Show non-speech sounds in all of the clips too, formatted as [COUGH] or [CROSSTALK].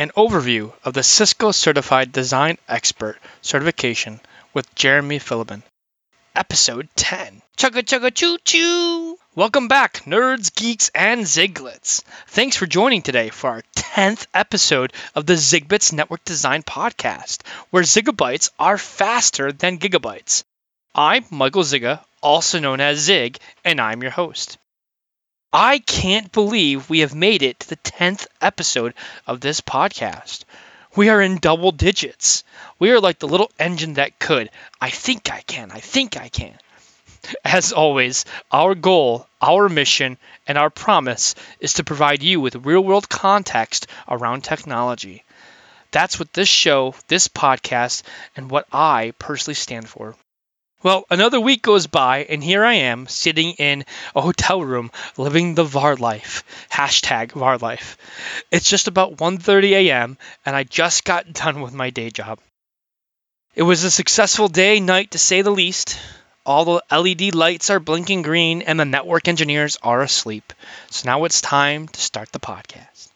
an overview of the Cisco Certified Design Expert certification with Jeremy Filliben. Episode 10. Chugga chugga choo choo! Welcome back, nerds, geeks, and Ziglets. Thanks for joining today for our 10th episode of the Zigbits Network Design Podcast, where zigabytes are faster than gigabytes. I'm Michael Zsiga, also known as Zig, and I'm your host. I can't believe we have made it to the 10th episode of this podcast. We are in double digits. We are like the little engine that could. I think I can. I think I can. [LAUGHS] As always, our goal, our mission, and our promise is to provide you with real world context around technology. That's what this show, this podcast, and what I personally stand for. Well, another week goes by, and here I am sitting in a hotel room living the VAR life. Hashtag VAR life. It's just about 1.30 a.m., and I just got done with my day job. It was a successful day, night to say the least. All the LED lights are blinking green, and the network engineers are asleep. So now it's time to start the podcast.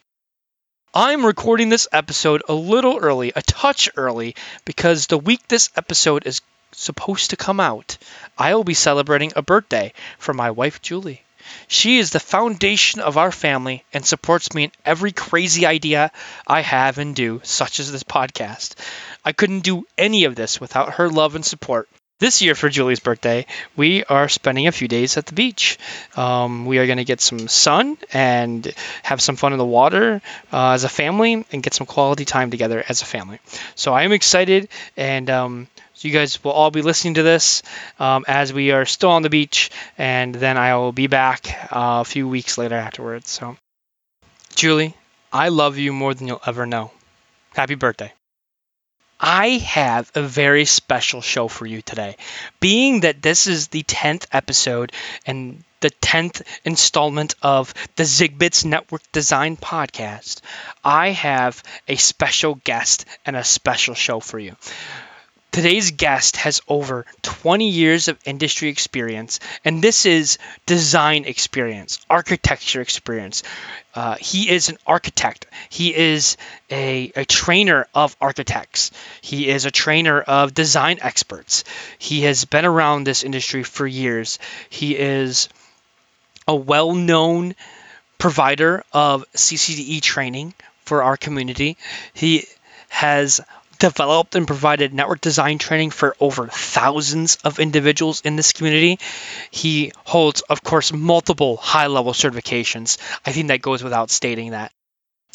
I'm recording this episode a little early, a touch early, because the week this episode is supposed to come out, I will be celebrating a birthday for my wife, Julie. She is the foundation of our family and supports me in every crazy idea I have and do, such as this podcast. I couldn't do any of this without her love and support. This year for Julie's birthday, we are spending a few days at the beach. Um, we are going to get some sun and have some fun in the water uh, as a family and get some quality time together as a family. So I am excited and um, you guys will all be listening to this um, as we are still on the beach, and then I will be back uh, a few weeks later afterwards. So, Julie, I love you more than you'll ever know. Happy birthday. I have a very special show for you today. Being that this is the 10th episode and the 10th installment of the Zigbits Network Design Podcast, I have a special guest and a special show for you. Today's guest has over 20 years of industry experience, and this is design experience, architecture experience. Uh, he is an architect. He is a, a trainer of architects. He is a trainer of design experts. He has been around this industry for years. He is a well known provider of CCDE training for our community. He has developed and provided network design training for over thousands of individuals in this community. He holds, of course, multiple high level certifications. I think that goes without stating that.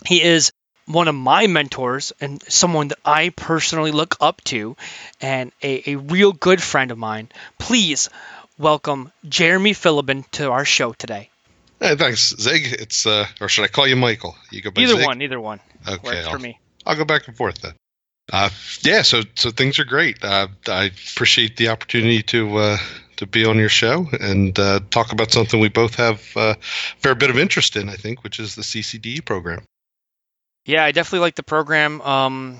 He is one of my mentors and someone that I personally look up to and a, a real good friend of mine. Please welcome Jeremy Filliben to our show today. Hey, thanks, Zig. It's uh, or should I call you Michael? You go by either Zig? one. Either one. Okay, Works I'll, for me. I'll go back and forth then. Uh, yeah, so so things are great. Uh, I appreciate the opportunity to uh, to be on your show and uh, talk about something we both have uh, a fair bit of interest in. I think, which is the CCDE program. Yeah, I definitely like the program. Um,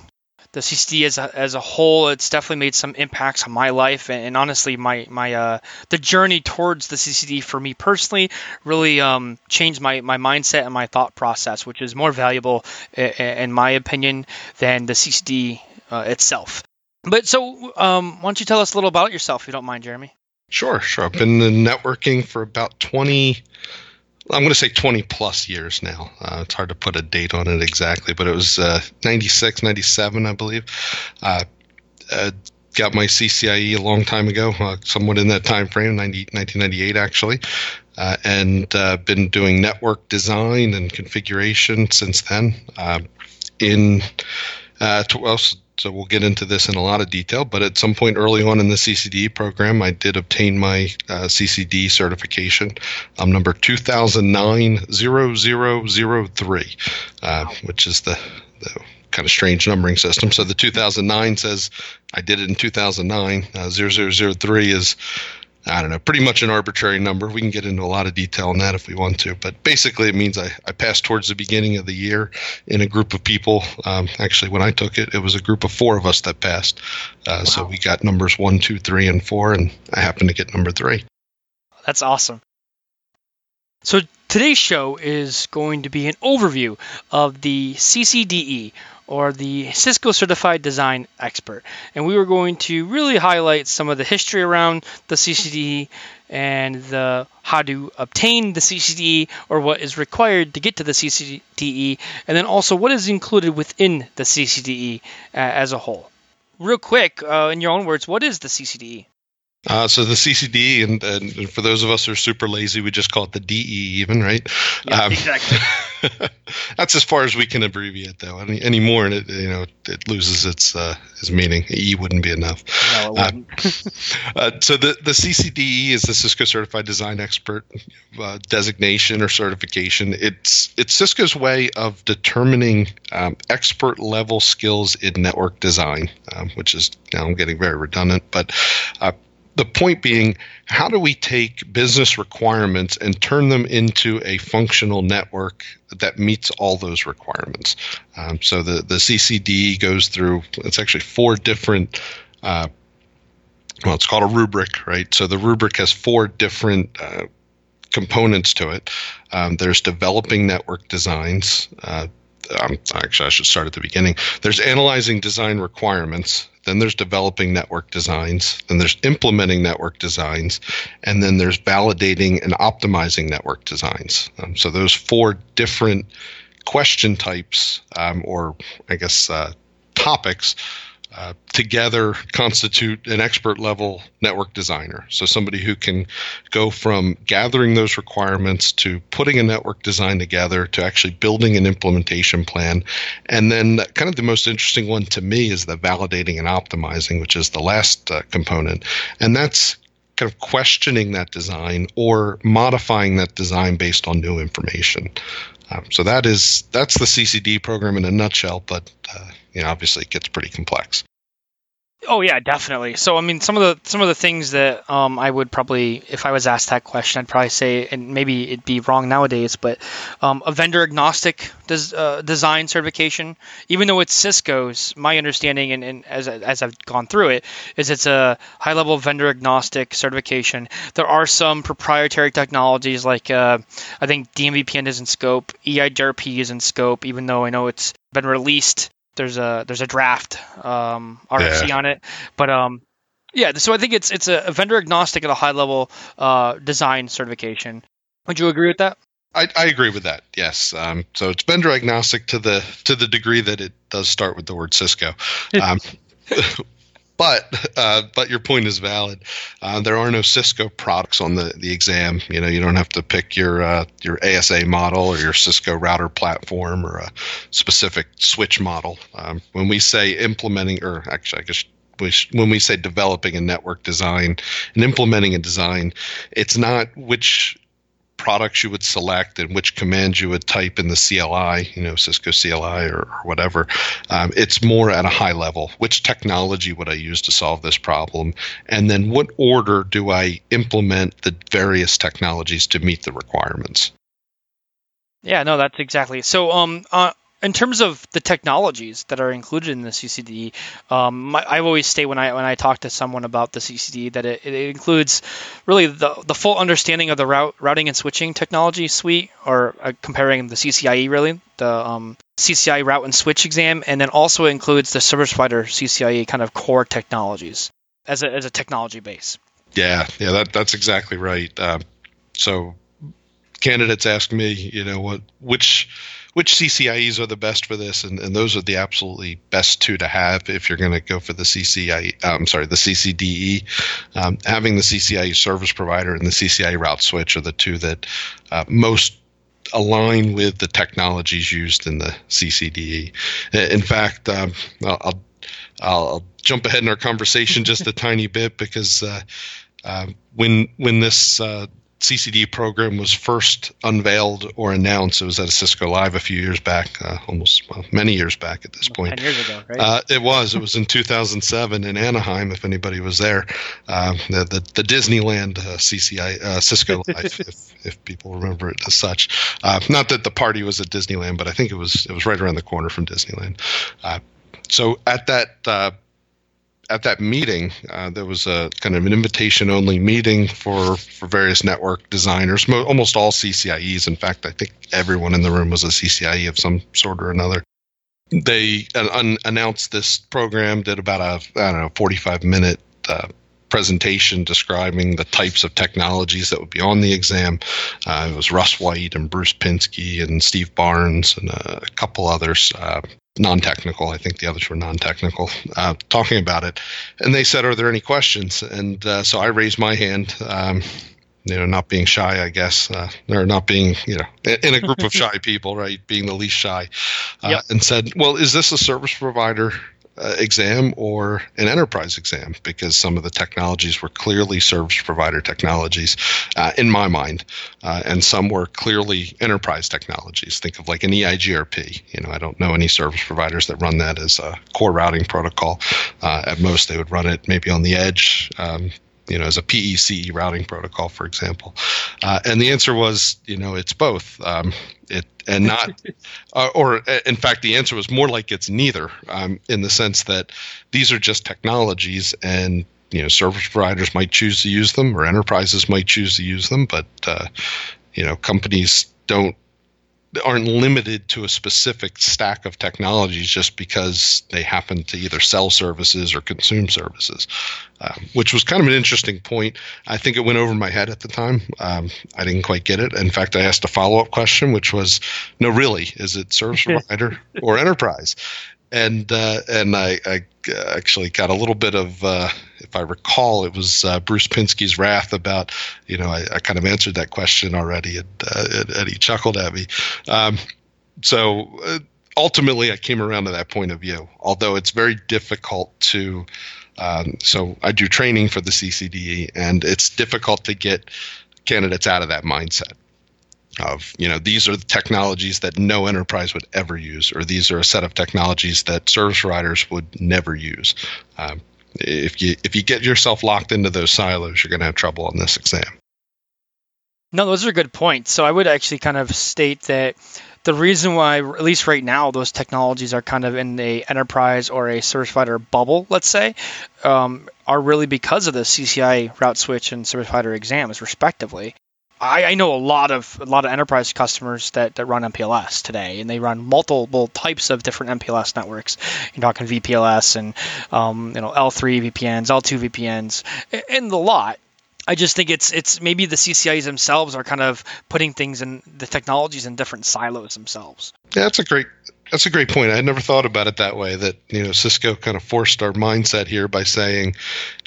the CCD as a, as a whole, it's definitely made some impacts on my life, and, and honestly, my my uh, the journey towards the CCD for me personally really um, changed my my mindset and my thought process, which is more valuable in, in my opinion than the CCD uh, itself. But so, um, why don't you tell us a little about yourself, if you don't mind, Jeremy? Sure, sure. I've been in networking for about twenty. I'm going to say 20 plus years now. Uh, it's hard to put a date on it exactly, but it was uh, 96, 97, I believe. Uh, uh got my CCIE a long time ago, uh, somewhat in that time frame, 90, 1998 actually, uh, and been doing network design and configuration since then. in well, so we'll get into this in a lot of detail. But at some point early on in the CCD program, I did obtain my uh, CCD certification. I'm number 2009-0003, uh, which is the, the kind of strange numbering system. So the 2009 says I did it in 2009. Uh, 0003 is I don't know, pretty much an arbitrary number. We can get into a lot of detail on that if we want to. But basically, it means I, I passed towards the beginning of the year in a group of people. Um, actually, when I took it, it was a group of four of us that passed. Uh, wow. So we got numbers one, two, three, and four, and I happened to get number three. That's awesome. So, Today's show is going to be an overview of the CCDE, or the Cisco Certified Design Expert. And we were going to really highlight some of the history around the CCDE and the how to obtain the CCDE or what is required to get to the CCDE, and then also what is included within the CCDE uh, as a whole. Real quick, uh, in your own words, what is the CCDE? Uh, so the CCD, and, and, for those of us who are super lazy, we just call it the DE, even right? Yeah, um, exactly. [LAUGHS] that's as far as we can abbreviate, though. Any, any more, and it you know it loses its uh, its meaning. E wouldn't be enough. No, it wouldn't. [LAUGHS] Uh, so the the CCDE is the Cisco Certified Design Expert uh, designation or certification. It's it's Cisco's way of determining um, expert level skills in network design, um, which is now I'm getting very redundant, but uh, the point being, how do we take business requirements and turn them into a functional network that meets all those requirements? Um, so the, the CCD goes through, it's actually four different, uh, well, it's called a rubric, right? So the rubric has four different uh, components to it. Um, there's developing network designs. Uh, um, actually, I should start at the beginning. There's analyzing design requirements. Then there's developing network designs. Then there's implementing network designs. And then there's validating and optimizing network designs. Um, so those four different question types, um, or I guess uh, topics, uh, together constitute an expert level network designer. So, somebody who can go from gathering those requirements to putting a network design together to actually building an implementation plan. And then, kind of the most interesting one to me is the validating and optimizing, which is the last uh, component. And that's kind of questioning that design or modifying that design based on new information. Um, so that is that's the CCD program in a nutshell, but uh, you know, obviously it gets pretty complex. Oh yeah, definitely. So I mean, some of the some of the things that um, I would probably, if I was asked that question, I'd probably say, and maybe it'd be wrong nowadays, but um, a vendor agnostic des- uh, design certification, even though it's Cisco's, my understanding, and, and as as I've gone through it, is it's a high level vendor agnostic certification. There are some proprietary technologies like uh, I think DMVPN is in scope, EIGRP is in scope, even though I know it's been released there's a there's a draft um, RFC yeah. on it, but um, yeah. So I think it's it's a vendor agnostic at a high level uh, design certification. Would you agree with that? I, I agree with that. Yes. Um, so it's vendor agnostic to the to the degree that it does start with the word Cisco. [LAUGHS] Um, but uh, but your point is valid. Uh, there are no Cisco products on the, the exam. You know, you don't have to pick your uh, your ASA model or your Cisco router platform or a specific switch model. Um, when we say implementing, or actually, I guess when we say developing a network design and implementing a design, it's not which products you would select and which commands you would type in the CLI, you know, Cisco CLI or, or whatever. Um, it's more at a high level. Which technology would I use to solve this problem? And then what order do I implement the various technologies to meet the requirements? Yeah, no, that's exactly. So, um, uh, in terms of the technologies that are included in the CCD, um, I always state when I when I talk to someone about the CCD that it, it includes really the, the full understanding of the route, routing and switching technology suite, or uh, comparing the CCIE really the um, CCIE route and switch exam, and then also includes the service provider CCIE kind of core technologies as a as a technology base. Yeah, yeah, that that's exactly right. Uh, so candidates ask me, you know, what which which CCIEs are the best for this, and, and those are the absolutely best two to have if you're going to go for the CCIE. I'm sorry, the CCDE. Um, having the CCIE service provider and the CCIE route switch are the two that uh, most align with the technologies used in the CCDE. In fact, um, I'll, I'll, jump ahead in our conversation just a [LAUGHS] tiny bit because uh, uh, when when this uh, CCD program was first unveiled or announced. It was at a Cisco Live a few years back, uh, almost well, many years back at this point. Ten years ago, right? Uh, it was. It was in 2007 in Anaheim. If anybody was there, uh, the, the, the Disneyland uh, CCI uh, Cisco [LAUGHS] Live, if, if people remember it as such. Uh, not that the party was at Disneyland, but I think it was it was right around the corner from Disneyland. so at that at that meeting, uh, there was a kind of an invitation only meeting for, for various network designers, mo- almost all CCIEs. In fact, I think everyone in the room was a CCIE of some sort or another. They uh, un- announced this program, did about a, I don't know, 45 minute uh, presentation describing the types of technologies that would be on the exam. Uh, it was Russ White and Bruce Pinsky and Steve Barnes and a couple others. Non-technical. I think the others were non-technical, uh, talking about it, and they said, "Are there any questions?" And uh, so I raised my hand. Um, you know, not being shy, I guess, uh, or not being, you know, in a group of [LAUGHS] shy people, right? Being the least shy, uh, yep. and said, "Well, is this a service provider uh, exam or an enterprise exam because some of the technologies were clearly service provider technologies uh, in my mind, uh, and some were clearly enterprise technologies. Think of like an EIGRP. You know, I don't know any service providers that run that as a core routing protocol. Uh, at most, they would run it maybe on the edge. Um, you know, as a PECE routing protocol, for example? Uh, and the answer was, you know, it's both. Um, it and not, [LAUGHS] uh, or in fact, the answer was more like it's neither, um, in the sense that these are just technologies, and you know, service providers might choose to use them, or enterprises might choose to use them, but uh, you know, companies don't aren't limited to a specific stack of technologies just because they happen to either sell services or consume services, uh, which was kind of an interesting point. I think it went over my head at the time. Um, I didn't quite get it. In fact, I asked a follow up question, which was, "No, really, is it service [LAUGHS] provider or enterprise?" and uh, and I, I, actually got a little bit of, uh, if I recall, it was uh, Bruce Pinsky's wrath about, you know, I, I, kind of answered that question already, and, uh, and, and he chuckled at me. Um, so uh, ultimately, I came around to that point of view. Although it's very difficult to, um, so I do training for the CCDE, and it's difficult to get candidates out of that mindset of you know these are the technologies that no enterprise would ever use or these are a set of technologies that service providers would never use um, if you if you get yourself locked into those silos you're going to have trouble on this exam. No those are good points. So i would actually kind of state that the reason why at least right now those technologies are kind of in the enterprise or a service provider bubble let's say um, are really because of the cci route switch and service provider exams respectively I, I, know a lot of a lot of enterprise customers that, that run MPLS today, and they run multiple types of different MPLS networks. You're talking VPLS and um, you know L3 VPNs, L2 VPNs, and the lot. I just think it's it's maybe the CCIs themselves are kind of putting things in the technologies in different silos themselves. Yeah, that's a great that's a great point. I had never thought about it that way. That you know, Cisco kind of forced our mindset here by saying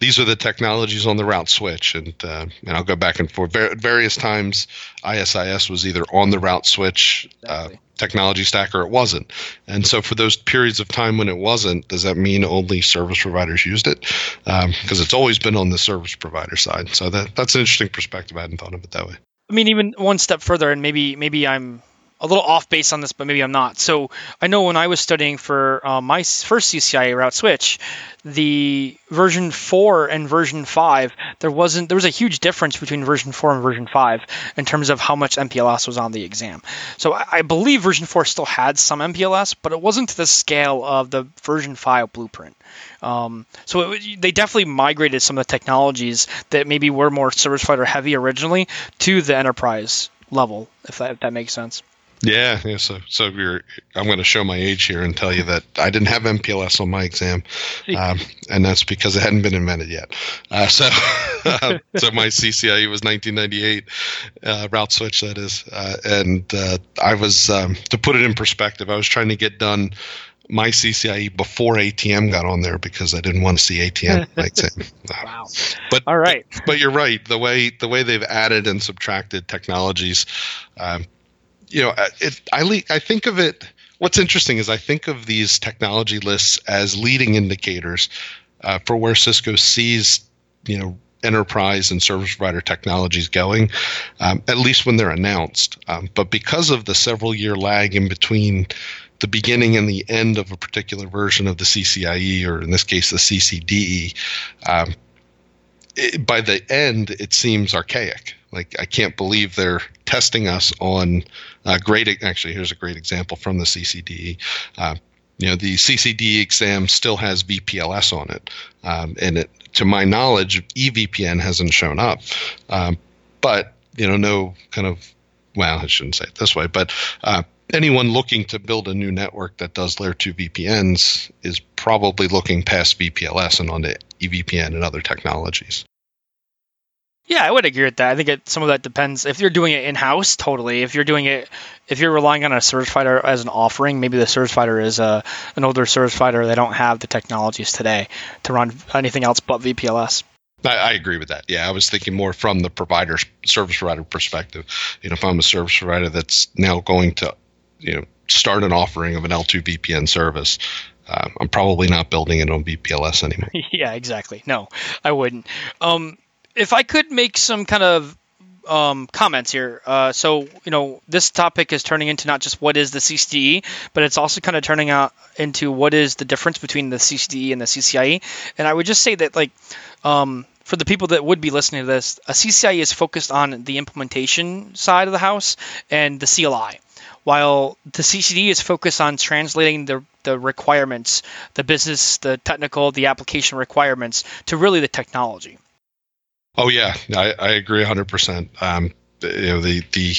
these are the technologies on the route switch, and uh, and I'll go back and forth. Var- various times, ISIS was either on the route switch uh, exactly. uh, technology stack or it wasn't. And so, for those periods of time when it wasn't, does that mean only service providers used it? Because um, it's always been on the service provider side. So that that's an interesting perspective. I hadn't thought of it that way. I mean, even one step further, and maybe maybe I'm a little off base on this, but maybe I'm not. So I know when I was studying for uh, my first CCIE route switch, the version four and version five, there wasn't there was a huge difference between version four and version five in terms of how much MPLS was on the exam. So I, I believe version four still had some MPLS, but it wasn't to the scale of the version five blueprint. Um, so it, they definitely migrated some of the technologies that maybe were more service provider heavy originally to the enterprise level, if that, if that makes sense. Yeah, yeah. So, so you're. I'm going to show my age here and tell you that I didn't have MPLS on my exam, um, and that's because it hadn't been invented yet. Uh, so, uh, [LAUGHS] [LAUGHS] so my CCIE was 1998 uh, route switch, that is, uh, and uh, I was um, to put it in perspective. I was trying to get done my CCIE before ATM got on there because I didn't want to see ATM exam. [LAUGHS] wow. But all right. But, but, you're right. The way the way they've added and subtracted technologies. Um, you know, it, I I think of it. What's interesting is I think of these technology lists as leading indicators uh, for where Cisco sees, you know, enterprise and service provider technologies going, um, at least when they're announced. Um, but because of the several year lag in between the beginning and the end of a particular version of the CCIE, or in this case, the CCDE, um, it, by the end, it seems archaic. Like I can't believe they're testing us on uh, great. Actually, here's a great example from the CCDE. Uh, you know, the CCD exam still has VPLS on it, um, and it, to my knowledge, EVPN hasn't shown up. Um, but you know, no kind of well, I shouldn't say it this way, but uh, anyone looking to build a new network that does layer 2 VPNs is probably looking past VPLS and onto EVPN and other technologies. Yeah, I would agree with that. I think it, some of that depends. If you're doing it in house, totally. If you're doing it, if you're relying on a service provider as an offering, maybe the service provider is a, uh, an older service provider. They don't have the technologies today to run anything else but VPLS. I, I, agree with that. Yeah, I was thinking more from the provider service provider perspective. You know, if I'm a service provider that's now going to, you know, start an offering of an L2 VPN service, uh, I'm probably not building it on VPLS anymore. [LAUGHS] yeah, exactly. No, I wouldn't. Um, if I could make some kind of um, comments here. Uh, so, you know, this topic is turning into not just what is the CCDE, but it's also kind of turning out into what is the difference between the CCDE and the CCIE. And I would just say that, like, um, for the people that would be listening to this, a CCIE is focused on the implementation side of the house and the CLI, while the CCD is focused on translating the, the requirements, the business, the technical, the application requirements to really the technology. Oh yeah, I, I agree 100%. Um, you know the the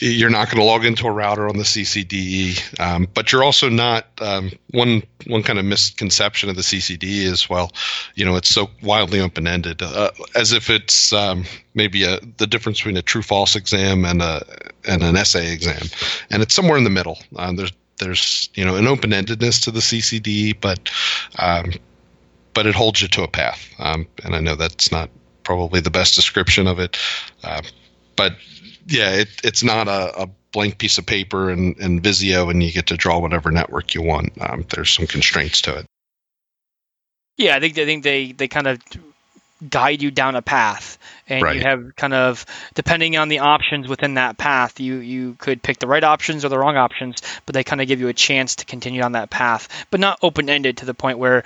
you're not going to log into a router on the CCDE, um, but you're also not um, one one kind of misconception of the CCDE is well, you know, it's so wildly open ended, uh, as if it's um, maybe a, the difference between a true false exam and a and an essay exam, and it's somewhere in the middle. Um, there's there's you know an open endedness to the CCDE, but um, but it holds you to a path, um, and I know that's not probably the best description of it, uh, but yeah, it, it's not a, a, blank piece of paper and, and Visio, and you get to draw whatever network you want. Um, there's some constraints to it. Yeah, I think I think they they kind of guide you down a path, and right. you have kind of depending on the options within that path, you you could pick the right options or the wrong options, but they kind of give you a chance to continue on that path, but not open ended to the point where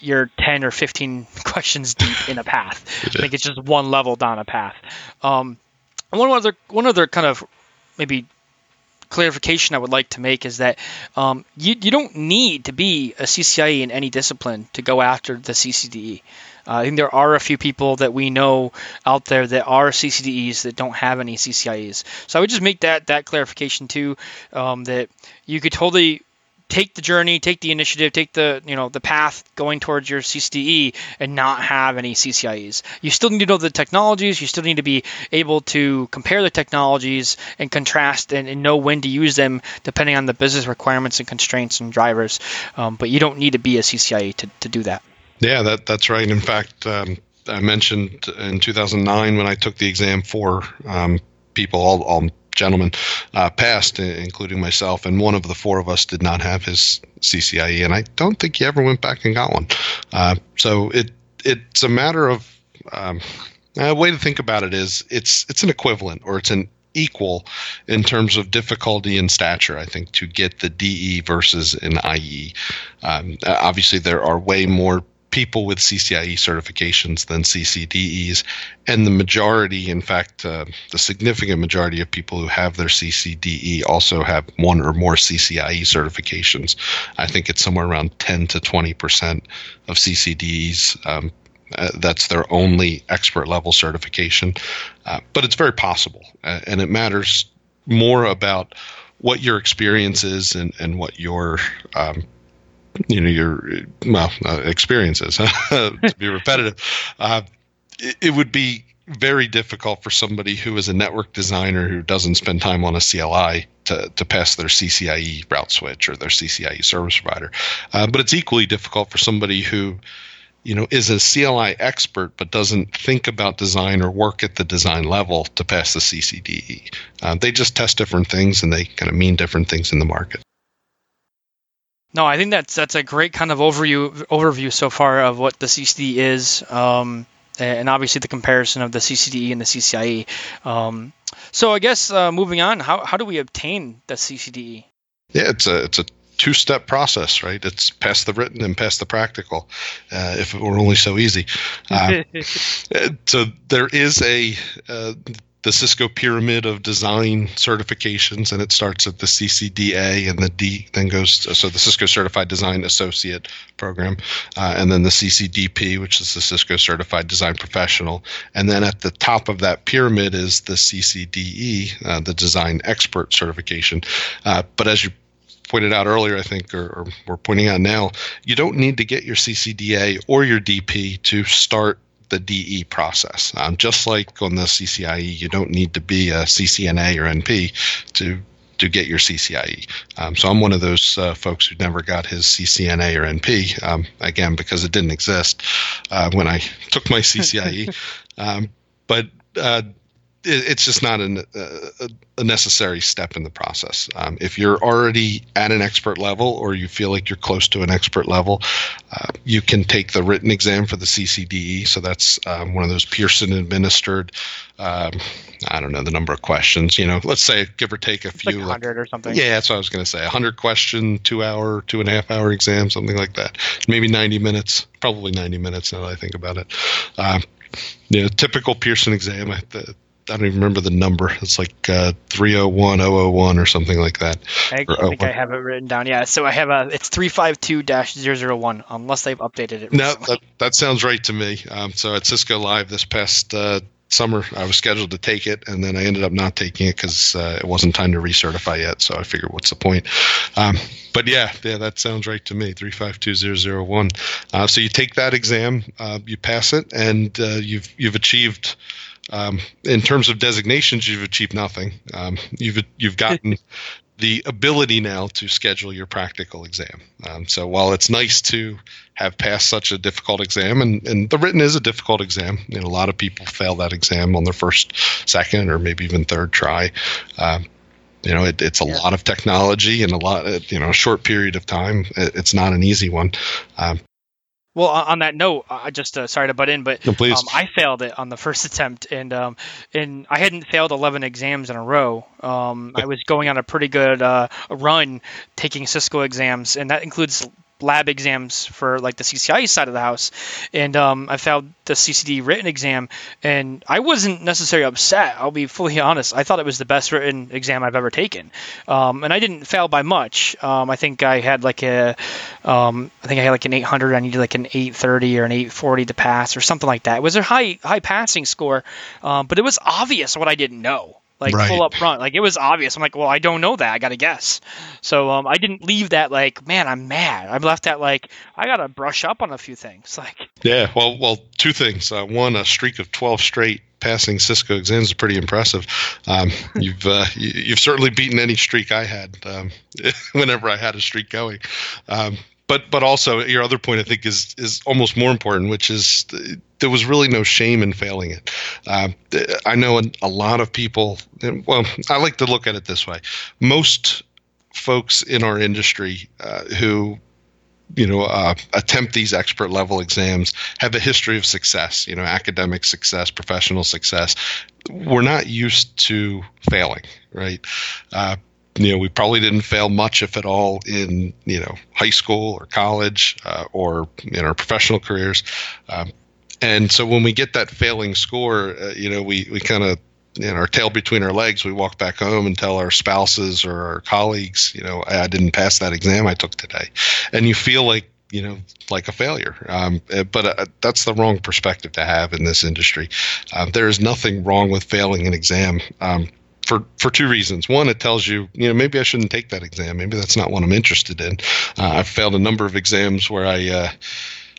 you're 10 or 15 [LAUGHS] questions deep in a path. I think it's just one level down a path. Um, and one other one other kind of maybe clarification I would like to make is that um, you, you don't need to be a CCIE in any discipline to go after the CCDE. Uh, I think there are a few people that we know out there that are CCDEs that don't have any CCIEs. So I would just make that that clarification too, um, that you could totally take the journey, take the initiative, take the you know the path going towards your CCDE and not have any CCIEs. You still need to know the technologies. You still need to be able to compare the technologies and contrast and, and know when to use them depending on the business requirements and constraints and drivers. Um, but you don't need to be a CCIE to, to do that. Yeah, that that's right. In fact, um, I mentioned in 2009 when I took the exam for um, people, all, all gentlemen uh, passed, including myself, and one of the four of us did not have his CCIE, and I don't think he ever went back and got one. Uh, so it it's a matter of um, a way to think about it is it's it's an equivalent or it's an equal in terms of difficulty and stature, I think, to get the DE versus an IE. Um, obviously, there are way more people with CCIE certifications than CCDEs, and the majority, in fact, uh, the significant majority of people who have their CCDE also have one or more CCIE certifications. I think it's somewhere around 10 to 20 percent of CCDEs. Um, uh, that's their only expert level certification, uh, but it's very possible, uh, and it matters more about what your experience is and, and what your um, you know your well uh, experiences [LAUGHS] to be repetitive uh, it, it, would be very difficult for somebody who is a network designer who doesn't spend time on a CLI to, to pass their CCIE route switch or their CCIE service provider. Uh, but it's equally difficult for somebody who, you know, is a CLI expert but doesn't think about design or work at the design level to pass the CCDE. Uh, they just test different things and they kind of mean different things in the market. No, I think that's that's a great kind of overview overview so far of what the CCD is, um, and obviously the comparison of the CCDE and the CCIE. Um, so I guess uh, moving on, how how do we obtain the CCDE? Yeah, it's a it's a two step process, right? It's pass the written and pass the practical. Uh, if it were only so easy. [LAUGHS] Uh, so there is a uh, the Cisco pyramid of design certifications, and it starts at the CCDA, and the D then goes so the Cisco Certified Design Associate program, uh, and then the CCDP, which is the Cisco Certified Design Professional, and then at the top of that pyramid is the CCDE, uh, the Design Expert certification. Uh, but as you pointed out earlier, I think, or, or we're pointing out now, you don't need to get your CCDA or your DP to start the DE process. Um, just like on the CCIE, you don't need to be a CCNA or NP to to get your CCIE. Um, so I'm one of those uh, folks who never got his CCNA or NP, um, again, because it didn't exist uh, when I took my CCIE. [LAUGHS] Um, but uh, it's just not an, uh, a necessary step in the process. Um, if you're already at an expert level or you feel like you're close to an expert level, uh, you can take the written exam for the CCDE. So that's um, one of those Pearson administered. Um, I don't know the number of questions. You know, let's say give or take a few, like hundred or something. Yeah, that's what I was going to say. A hundred question, two hour, two and a half hour exam, something like that. Maybe ninety minutes. Probably ninety minutes now that I think about it. Um, you know, typical Pearson exam. I the, I don't even remember the number. It's like uh, 301 001 or something like that. I or think 01. I have it written down. Yeah, so I have a it's 352-001 unless they've updated it. No, that, that sounds right to me. Um, so at Cisco Live this past uh, summer, I was scheduled to take it, and then I ended up not taking it because uh, it wasn't time to recertify yet. So I figured, what's the point? Um, but yeah, yeah, that sounds right to me. Three five two zero zero one. Uh, so you take that exam, uh, you pass it, and uh, you've you've achieved um, in terms of designations, you've achieved nothing. Um, you've you've gotten [LAUGHS] the ability now to schedule your practical exam. Um, so while it's nice to have passed such a difficult exam, and, and the written is a difficult exam, you know, a lot of people fail that exam on their first, second, or maybe even third try. Um, you know, it, it's a yeah. lot of technology and a lot, you know, a short period of time. It, it's not an easy one. Um, well, on that note, I just uh, sorry to butt in, but no, um, I failed it on the first [LAUGHS] attempt, and um, and I hadn't failed 11 exams in a row. Um, I was going on a pretty good uh, run taking Cisco exams, and that includes lab exams for like the CCIE side of the house, and um, I failed the CCD written exam, and I wasn't necessarily upset. I'll be fully honest. I thought it was the best written exam I've ever taken, um, and I didn't fail by much. Um, I think I had like a, um, I think I had like an 800. I needed like an 830 or an 840 to pass or something like that. It was a high high passing score, um, but it was obvious what I didn't know like right. full up front. Like it was obvious. I'm like, well, I don't know that. I got to guess. So um, I didn't leave that like, man, I'm mad. I left that like, I got to brush up on a few things. [LAUGHS] Like, yeah, well, well, two things. Uh, one, a streak of 12 straight passing Cisco exams is pretty impressive. Um, [LAUGHS] you've uh, you, have certainly beaten any streak I had um, [LAUGHS] whenever I had a streak going. Um, but but also your other point I think is is almost more important, which is there was really no shame in failing it. Uh, I know a, lot of people. Well, I like to look at it this way: most folks in our industry uh, who you know uh, attempt these expert level exams have a history of success you know academic success professional success we're not used to failing right uh, you know, we probably didn't fail much, if at all, in you know high school or college uh, or in our professional careers. Um, and so when we get that failing score, uh, you know, we we kind of you know, our tail between our legs, we walk back home and tell our spouses or our colleagues, you know, I didn't pass that exam I took today, and you feel like you know like a failure. Um, uh, but uh, that's the wrong perspective to have in this industry. Uh, there is nothing wrong with failing an exam. Um, for for two reasons. One, it tells you, you know, maybe I shouldn't take that exam. Maybe that's not what I'm interested in. Uh, I've failed a number of exams where I uh,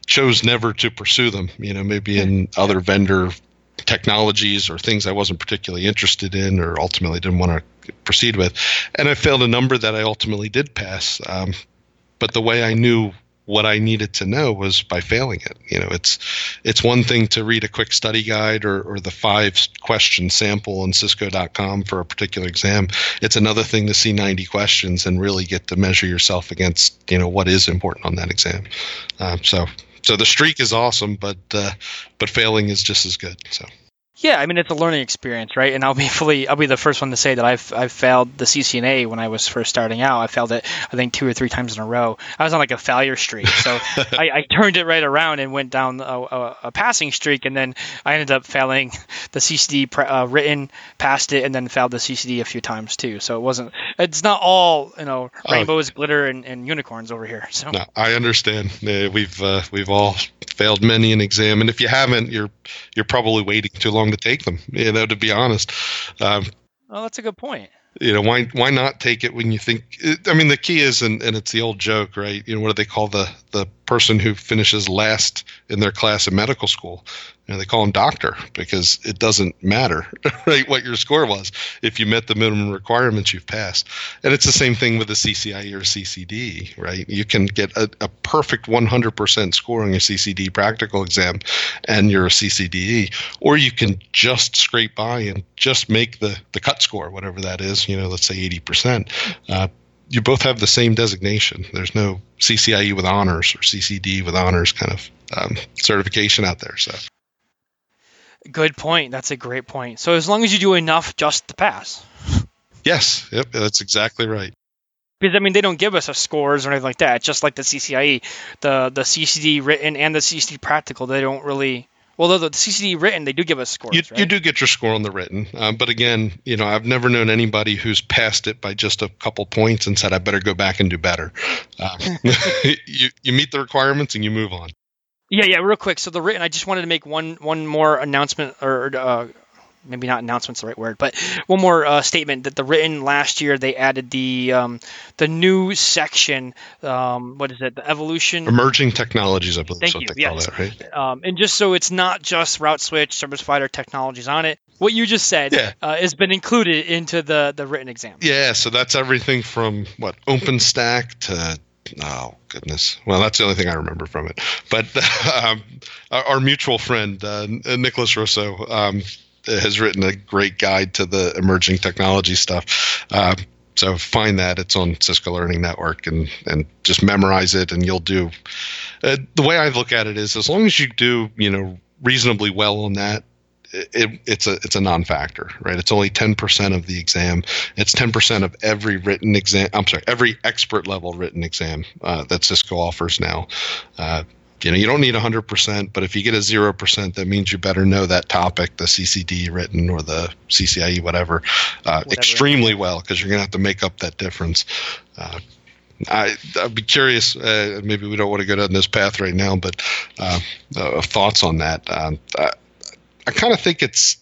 chose never to pursue them. You know, maybe in other vendor technologies or things I wasn't particularly interested in or ultimately didn't want to proceed with. And I failed a number that I ultimately did pass. Um, but the way I knew what I needed to know was by failing it. You know, it's it's one thing to read a quick study guide or, or the five question sample on Cisco.com for a particular exam. It's another thing to see 90 questions and really get to measure yourself against you know what is important on that exam. Um, so so the streak is awesome, but uh, but failing is just as good. So. Yeah, I mean it's a learning experience, right? And I'll be [LAUGHS] fully, I'll be the first one to say that I've I've failed the CCNA when I was first starting out. I failed it, I think two or three times in a row. I was on like a failure streak, so [LAUGHS] I, I, turned it right around and went down a, a, a, passing streak, and then I ended up failing [LAUGHS] the CCD uh, written, passed it, and then failed the CCD a few times too. So it wasn't, it's not all you know oh. rainbows, oh. glitter, and, and, unicorns over here. So no, I understand. Uh, we've uh, we've all failed many an exam, and if you haven't, you're you're probably waiting too long to take them. You know, to be honest. Um, oh, that's a good point. You know, why why not take it when you think? I mean, the key is, and, and it's the old joke, right? You know, what do they call the the person who finishes last in their class in medical school? you know, they call him doctor because it doesn't matter, [LAUGHS] right, what your score was. If you met the minimum requirements, you've passed. And it's the same thing with the CCIE or CCD, right? You can get a, a perfect 100% score on your CCD practical exam and you're a CCDE, or you can just scrape by and just make the, the cut score, whatever that is, you know, let's say 80%. Uh, you both have the same designation. There's no CCIE with honors or CCD with honors kind of um, certification out there. So Good point. That's a great point. So as long as you do enough just to pass. Yes. Yep. That's exactly right. Because I mean, they don't give us a scores or anything like that. just like the CCIE, the the CCD written and the CCD practical. They don't really. Well, though the CCD written, they do give us scores. You, right? you do get your score on the written, um, but again, you know, I've never known anybody who's passed it by just a couple points and said, "I better go back and do better." Um, [LAUGHS] you you meet the requirements and you move on. Yeah, yeah, real quick. So the written, I just wanted to make one one more announcement, or uh, maybe not announcement's the right word, but one more uh, statement that the written last year they added the um, the new section. Um, what is it? The evolution, emerging technologies. I believe Thank you. yes. That, right? Um, and just so it's not just route switch, service provider technologies on it. What you just said yeah. uh, has been included into the the written exam. Yeah, so that's everything from what OpenStack to oh goodness well that's the only thing i remember from it but [LAUGHS] um, our, mutual friend uh, nicholas russo um, has written a great guide to the emerging technology stuff uh, so find that it's on cisco learning network and and just memorize it and you'll do uh, the way i look at it is as long as you do you know reasonably well on that it, it's a it's a non-factor, right? It's only ten percent of the exam. It's ten percent of every written exam. I'm sorry, every expert level written exam uh, that Cisco offers now. You know, you don't need 100%, but if you get a 0%, that means you better know that topic, the CCD written or the CCIE, whatever, uh, whatever. extremely well, because you're going to have to make up that difference. Uh, I, would be curious. Uh, maybe we don't want to go down this path right now, but uh, uh, thoughts on that. Um, I kind of think it's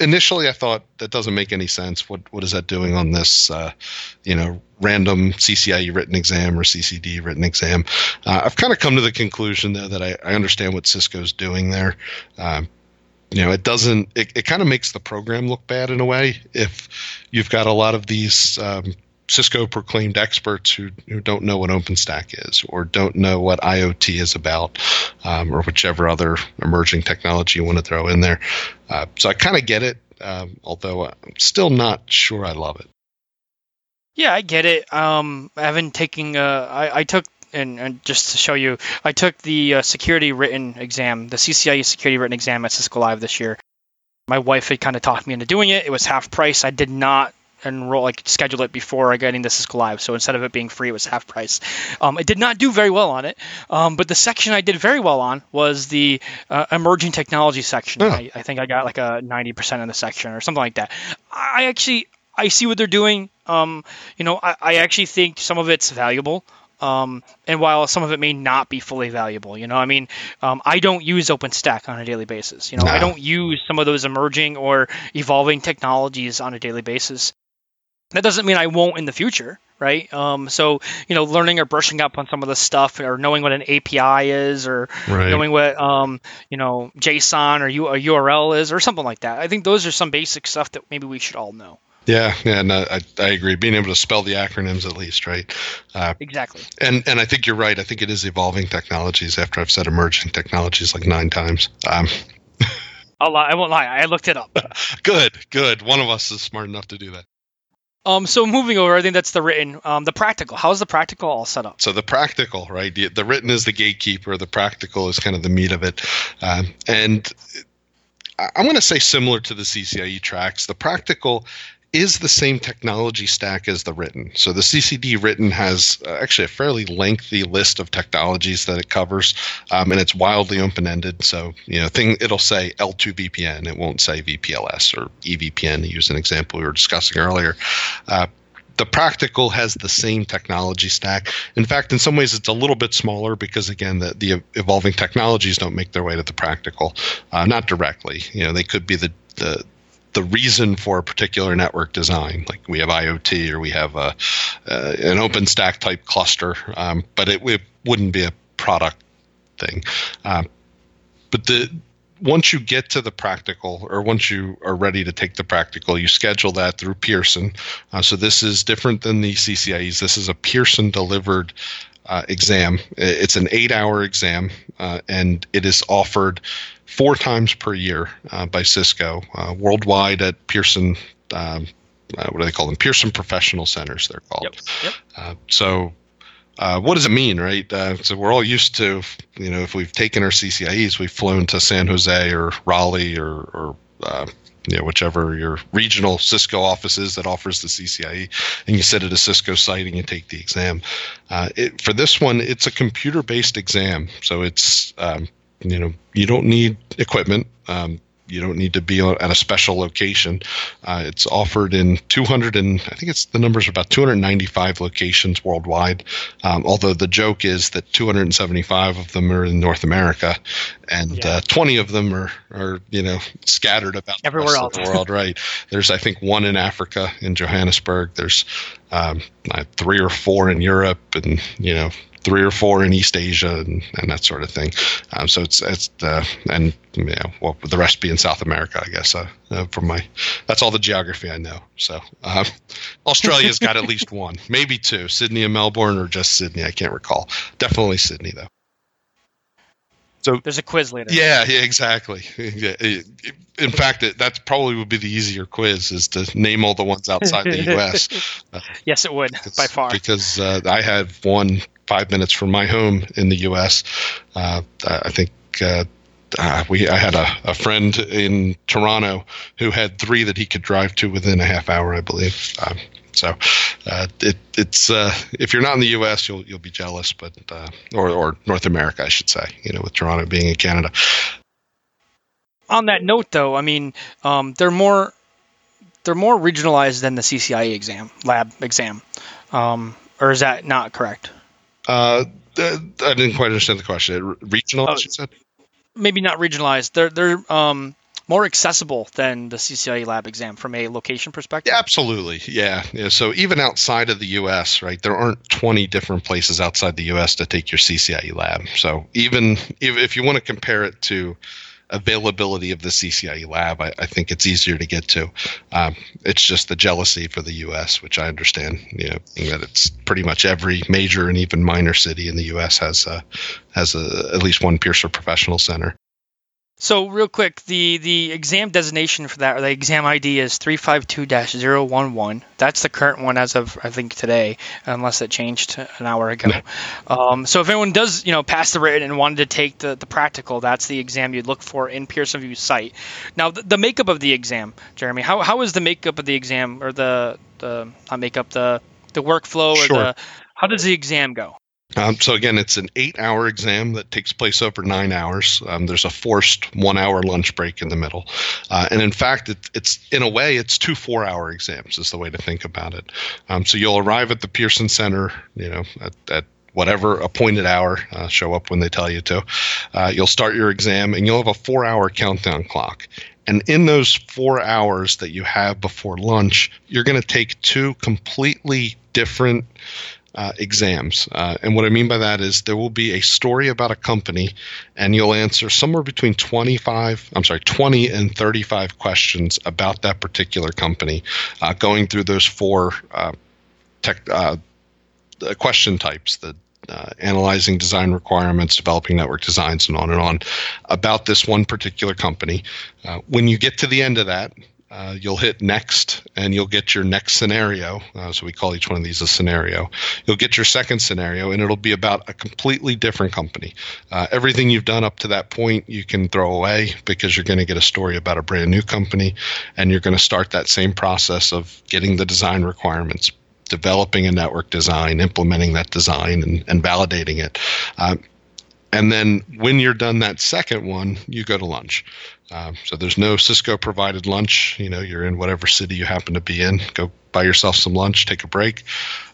initially I thought that doesn't make any sense. What what is that doing on this, uh, you know, random CCIE written exam or CCD written exam? Uh, I've kind of come to the conclusion though that I, I understand what Cisco's doing there. Um, you know, it doesn't. It, it kind of makes the program look bad in a way if you've got a lot of these um, Cisco proclaimed experts who, who don't know what OpenStack is or don't know what IoT is about um, or whichever other emerging technology you want to throw in there. Uh, so I kind of get it, um, although I'm still not sure I love it. Yeah, I get it. Um, I haven't taken. Uh, I, I took and, and, just to show you, I took the uh, security written exam, the CCIE security written exam at Cisco Live this year. My wife had kind of talked me into doing it. It was half price. I did not enroll like schedule it before I got into Cisco Live. So instead of it being free, it was half price. Um, I did not do very well on it, um, but the section I did very well on was the uh, emerging technology section. Oh. I, I, think I got like a 90% in the section or something like that. I actually I see what they're doing. Um, you know, I, I, actually think some of it's valuable. Um, and while some of it may not be fully valuable, you know, I mean, um, I don't use OpenStack on a daily basis. You know, I don't use some of those emerging or evolving technologies on a daily basis. That doesn't mean I won't in the future, right? Um, so you know, learning or brushing up on some of the stuff, or knowing what an API is, or right. knowing what um, you know JSON or U- a URL is, or something like that. I think those are some basic stuff that maybe we should all know. Yeah, yeah, no, I, I agree. Being able to spell the acronyms at least, right? Uh, exactly. And and I think you're right. I think it is evolving technologies. After I've said emerging technologies like nine times. Um, [LAUGHS] I'll lie. I won't lie. I looked it up. [LAUGHS] good, good. One of us is smart enough to do that. Um, so moving over, I think that's the written. Um, the practical. How's the practical all set up? So the practical, right? The, the written is the gatekeeper. The practical is kind of the meat of it, um, and I'm going to say similar to the CCIE tracks. The practical is the same technology stack as the written. So the CCD written has uh, actually a fairly lengthy list of technologies that it covers, um, and it's wildly open-ended. So you know, thing it'll say L2 VPN, it won't say VPLS or EVPN. To use an example we were discussing earlier. Uh, the practical has the same technology stack. In fact, in some ways, it's a little bit smaller because again, the, the evolving technologies don't make their way to the practical, uh, not directly. You know, they could be the the the reason for a particular network design. Like we have IoT or we have a, uh, an OpenStack type cluster, um, but it, it, wouldn't be a product thing. Um, but the once you get to the practical, or once you are ready to take the practical, you schedule that through Pearson. Uh, so this is different than the CCIEs. This is a Pearson delivered uh, exam. It's an eight-hour exam, uh, and it is offered four times per year uh, by Cisco uh, worldwide at Pearson. Um, uh, what do they call them? Pearson Professional Centers. They're called. Yep. Yep. Uh, so. Uh, what does it mean, right? Uh, so we're all used to, you know, if we've taken our CCIEs, we've flown to San Jose or Raleigh or, or you know, whichever your regional Cisco office is that offers the CCIE, and you sit at a Cisco site and you take the exam. Uh, it, for this one, it's a computer-based exam, so it's um, you know you don't need equipment um, you don't need to be at a special location. Uh, it's offered in 200 and I think it's the numbers are about 295 locations worldwide. Um, although the joke is that 275 of them are in North America, and yeah. uh, 20 of them are are you know scattered about everywhere else the world. right? There's I think one in Africa in Johannesburg. There's um, three or four in Europe, and you know three or four in East Asia and, and that sort of thing. Um, so it's it's and you know, well, the rest be in South America, I guess. Uh, uh, from my that's all the geography I know. So uh, Australia's got at least [LAUGHS] one, maybe two, Sydney and Melbourne, or just Sydney. I can't recall. Definitely Sydney though. So there's a quiz later. Yeah, yeah, exactly. [LAUGHS] In fact, it, that probably would be the easier quiz is to name all the ones outside the [LAUGHS] U.S. Uh, yes, it would by far because uh, I had one five minutes from my home in the U.S. Uh, I think uh, uh, we I had a, a, friend in Toronto who had three that he could drive to within a half hour, I believe. Um, so uh, it, it's uh, if you're not in the U.S., you'll you'll be jealous, but uh, or or North America, I should say. You know, with Toronto being in Canada. On that note, though, I mean, um, they're more they're more regionalized than the CCIE exam lab exam, um, or is that not correct? Uh, I didn't quite understand the question. Regional, oh, you said? Maybe not regionalized. They're they're um, more accessible than the CCIE lab exam from a location perspective? Yeah, absolutely. Yeah. yeah. So even outside of the US, right, there aren't 20 different places outside the US to take your CCIE lab. So even if, if you want to compare it to availability of the CCIE lab, I, I think it's easier to get to. Um, it's just the jealousy for the U.S., which I understand. You know, that it's pretty much every major and even minor city in the U.S. has a, has a, at least one Pearson Professional Center. So real quick, the the exam designation for that, or the exam ID is 352-011. That's the current one as of I think today, unless it changed an hour ago. [LAUGHS] um, so if anyone does, you know, pass the written and wanted to take the, the practical, that's the exam you'd look for in Pearson VUE's site. Now the, the makeup of the exam, Jeremy, how, how is the makeup of the exam or the the not makeup the the workflow or sure. the how does the exam go? Um, so again, it's an eight-hour exam that takes place over nine hours. Um, there's a forced one-hour lunch break in the middle, uh, and in fact, it, it's in a way it's two four-hour exams is the way to think about it. Um, so you'll arrive at the Pearson Center, you know, at, at whatever appointed hour, uh, show up when they tell you to. Uh, you'll start your exam, and you'll have a four-hour countdown clock. And in those four hours that you have before lunch, you're going to take two completely different uh, exams. Uh, and what I mean by that is there will be a story about a company, and you'll answer somewhere between 25, I'm sorry, 20 and 35 questions about that particular company, uh, going through those four uh, tech, uh, question types the uh, analyzing design requirements, developing network designs, and on and on about this one particular company. when you get to the end of that, uh, you'll hit next and you'll get your next scenario. Uh, so we call each one of these a scenario. You'll get your second scenario and it'll be about a completely different company. Uh, everything you've done up to that point you can throw away because you're going to get a story about a brand new company and you're going to start that same process of getting the design requirements. Developing a network design, implementing that design, and, and validating it. Uh, and then when you're done that second one, you go to lunch. Um, so there's no Cisco provided lunch. You know, you're in whatever city you happen to be in. Go buy yourself some lunch, take a break,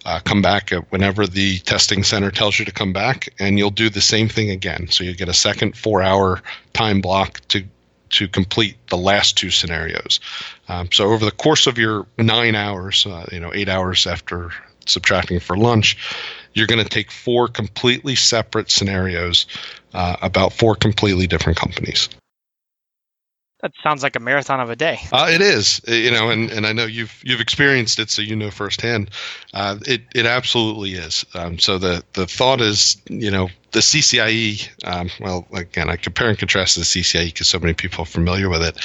uh, come back whenever the testing center tells you to come back, and you'll do the same thing again. So you get a second four-hour time block to to complete the last two scenarios. Um, so over the course of your nine hours, uh, you know, eight hours after subtracting for lunch, you're going to take four completely separate scenarios uh, about four completely different companies. That sounds like a marathon of a day. Uh, it is, uh, you know, and, and I know you've you've experienced it, so you know firsthand. Uh, it it absolutely is. Um, so the the thought is, you know, the CCIE. Um, well, again, I compare and contrast the CCIE because so many people are familiar with it.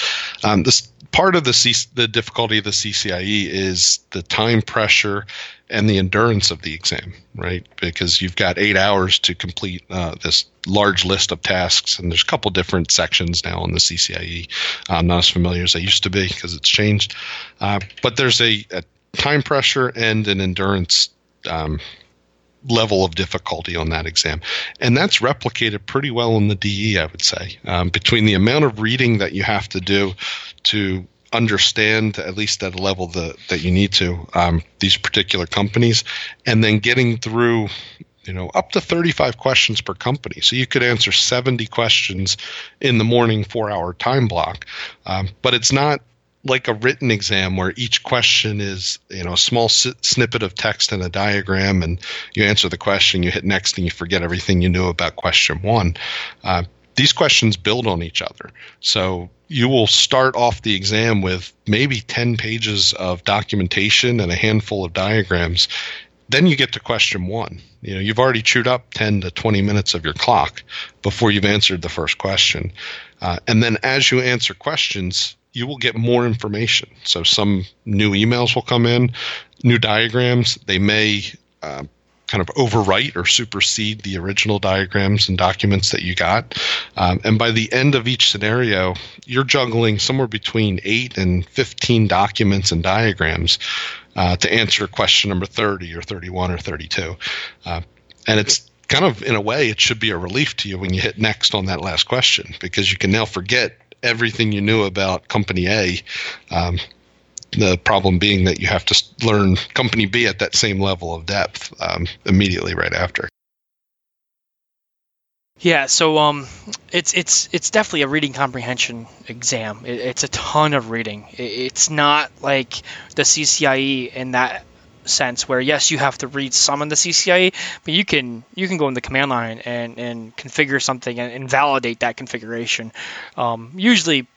Um, this part of the C, the difficulty of the CCIE is the time pressure and the endurance of the exam, right? Because you've got eight hours to complete uh, this large list of tasks, and there's a couple different sections now on the CCIE. I'm not as familiar as I used to be because it's changed, uh, but there's a, a, time pressure and an endurance. Um, level of difficulty on that exam. And that's replicated pretty well in the DE, I would say, um, between the amount of reading that you have to do to understand at least at a level that, that you need to um, these particular companies and then getting through you know up to 35 questions per company. So you could answer 70 questions in the morning four hour time block. Um, but it's not like a written exam where each question is you know a small s- snippet of text and a diagram and you answer the question you hit next and you forget everything you knew about question one uh, these questions build on each other. So you will start off the exam with maybe 10 pages of documentation and a handful of diagrams. Then you get to question one. You know, you've already chewed up 10 to 20 minutes of your clock before you've answered the first question. Uh, and then as you answer questions, you will get more information. So some new emails will come in, new diagrams. They may uh, kind of overwrite or supersede the original diagrams and documents that you got. Um, and by the end of each scenario, you're juggling somewhere between 8 and 15 documents and diagrams uh, to answer question number 30 or 31 or 32. Uh, and it's kind of, in a way, it should be a relief to you when you hit next on that last question because you can now forget everything you knew about company A. Um, the problem being that you have to learn company B at that same level of depth um, immediately right after. Yeah, so um, it's it's it's definitely a reading comprehension exam. It, it's a ton of reading. It, it's not like the CCIE in that sense where yes you have to read some in the CCIE but you can you can go in the command line and, and configure something and, and validate that configuration um, usually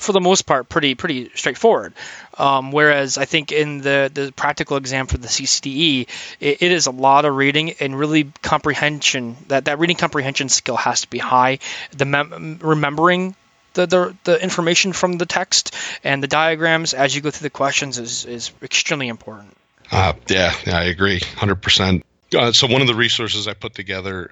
for the most part pretty pretty straightforward. Um, whereas I think in the the practical exam for the CCDE, it, it is a lot of reading and really comprehension. That that reading comprehension skill has to be high. The mem- remembering the, the, the information from the text and the diagrams as you go through the questions is, is extremely important. Uh, yeah, I agree, hundred uh, percent. So one of the resources I put together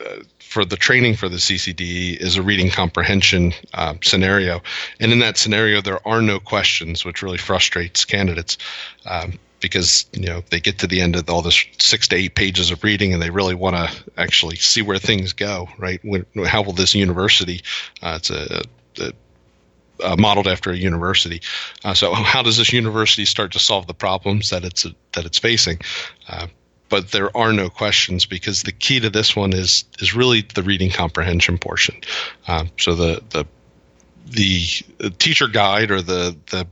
uh, for the training for the CCDE is a reading comprehension uh, scenario, and in that scenario there are no questions, which really frustrates candidates. Um, because you know they get to the end of all this six to eight pages of reading and they really want to actually see where things go right when, how will this university uh, it's a, a uh, modeled after a university. Uh, so, how does this university start to solve the problems that it's that it's facing? Uh, but there are no questions because the key to this one is is really the reading comprehension portion. Um, so the the the teacher guide or the the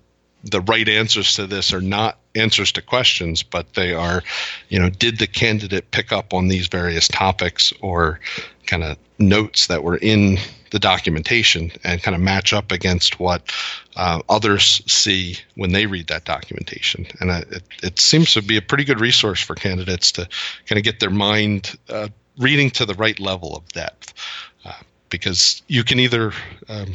the right answers to this are not answers to questions, but they are, you know, did the candidate pick up on these various topics or kind of notes that were in the documentation and kind of match up against what uh, others see when they read that documentation. And it, it, seems to be a pretty good resource for candidates to kind of get their mind uh, reading to the right level of depth. Uh, because you can either um,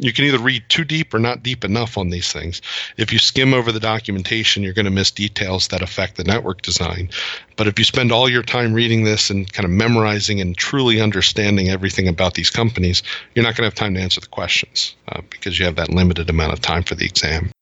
you can either read too deep or not deep enough on these things. If you skim over the documentation, you're going to miss details that affect the network design. But if you spend all your time reading this and kind of memorizing and truly understanding everything about these companies, you're not going to have time to answer the questions uh, because you have that limited amount of time for the exam.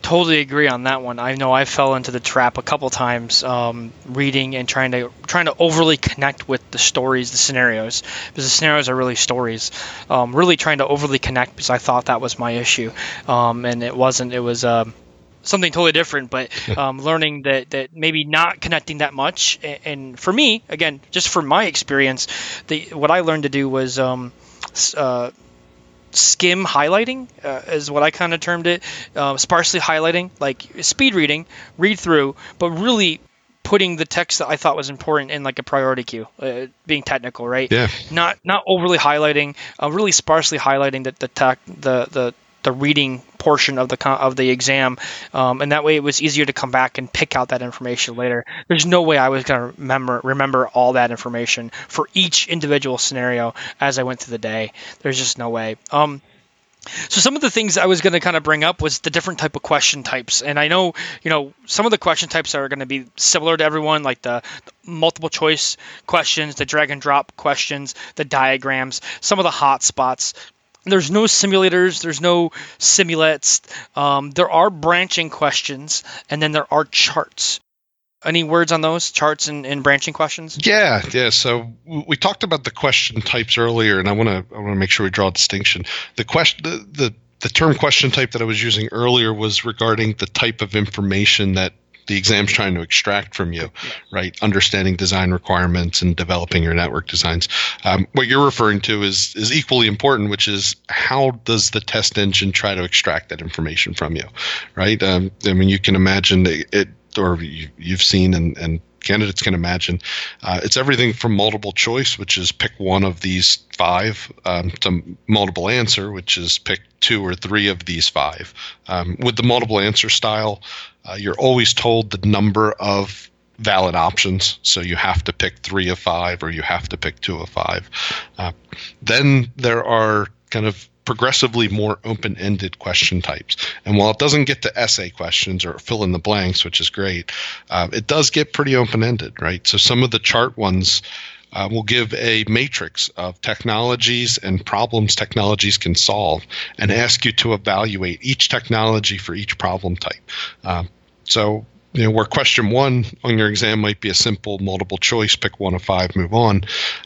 Totally agree on that one. I know I fell into the trap a couple times, um, reading and trying to trying to overly connect with the stories, the scenarios, because the scenarios are really stories. Um, really trying to overly connect because I thought that was my issue, um, and it wasn't. It was um, something totally different. But um, learning that that maybe not connecting that much, and, and, for me, again, just from my experience, the what I learned to do was. Um, uh, skim highlighting uh, is what I kind of termed it. Uh, sparsely highlighting, like speed reading, read through, but really putting the text that I thought was important in like a priority queue, uh, being technical, right? Yeah. Not not overly highlighting, uh, really sparsely highlighting the the tech, the the the reading portion of the of the exam, um, and that way it was easier to come back and pick out that information later. There's no way I was going to remember remember all that information for each individual scenario as I went through the day. There's just no way. Um, so some of the things I was going to kind of bring up was the different type of question types, and I know you know some of the question types are going to be similar to everyone, like the multiple choice questions, the drag and drop questions, the diagrams, some of the hot spots there's no simulators, there's no simulates. Um, there are branching questions, and then there are charts. Any words on those charts and, and branching questions? Yeah, yeah. So we talked about the question types earlier, and I want to I want to make sure we draw a distinction. The question the, the the term question type that I was using earlier was regarding the type of information that the exam's trying to extract from you, right? Understanding design requirements and developing your network designs. Um, what you're referring to is is equally important, which is how does the test engine try to extract that information from you, right? Um, I mean, you can imagine it, or you, have seen and, and candidates can imagine. Uh, it's everything from multiple choice, which is pick one of these five, um, to multiple answer, which is pick two or three of these five. Um, with the multiple answer style, uh, you're always told the number of valid options, so you have to pick three of five or you have to pick two of five. Uh, then there are kind of progressively more open ended question types. And while it doesn't get to essay questions or fill in the blanks, which is great, uh, it does get pretty open ended, right? So some of the chart ones. Uh, will give a matrix of technologies and problems technologies can solve and ask you to evaluate each technology for each problem type. Uh, so you know, where question one on your exam might be a simple multiple choice, pick one of five, move on.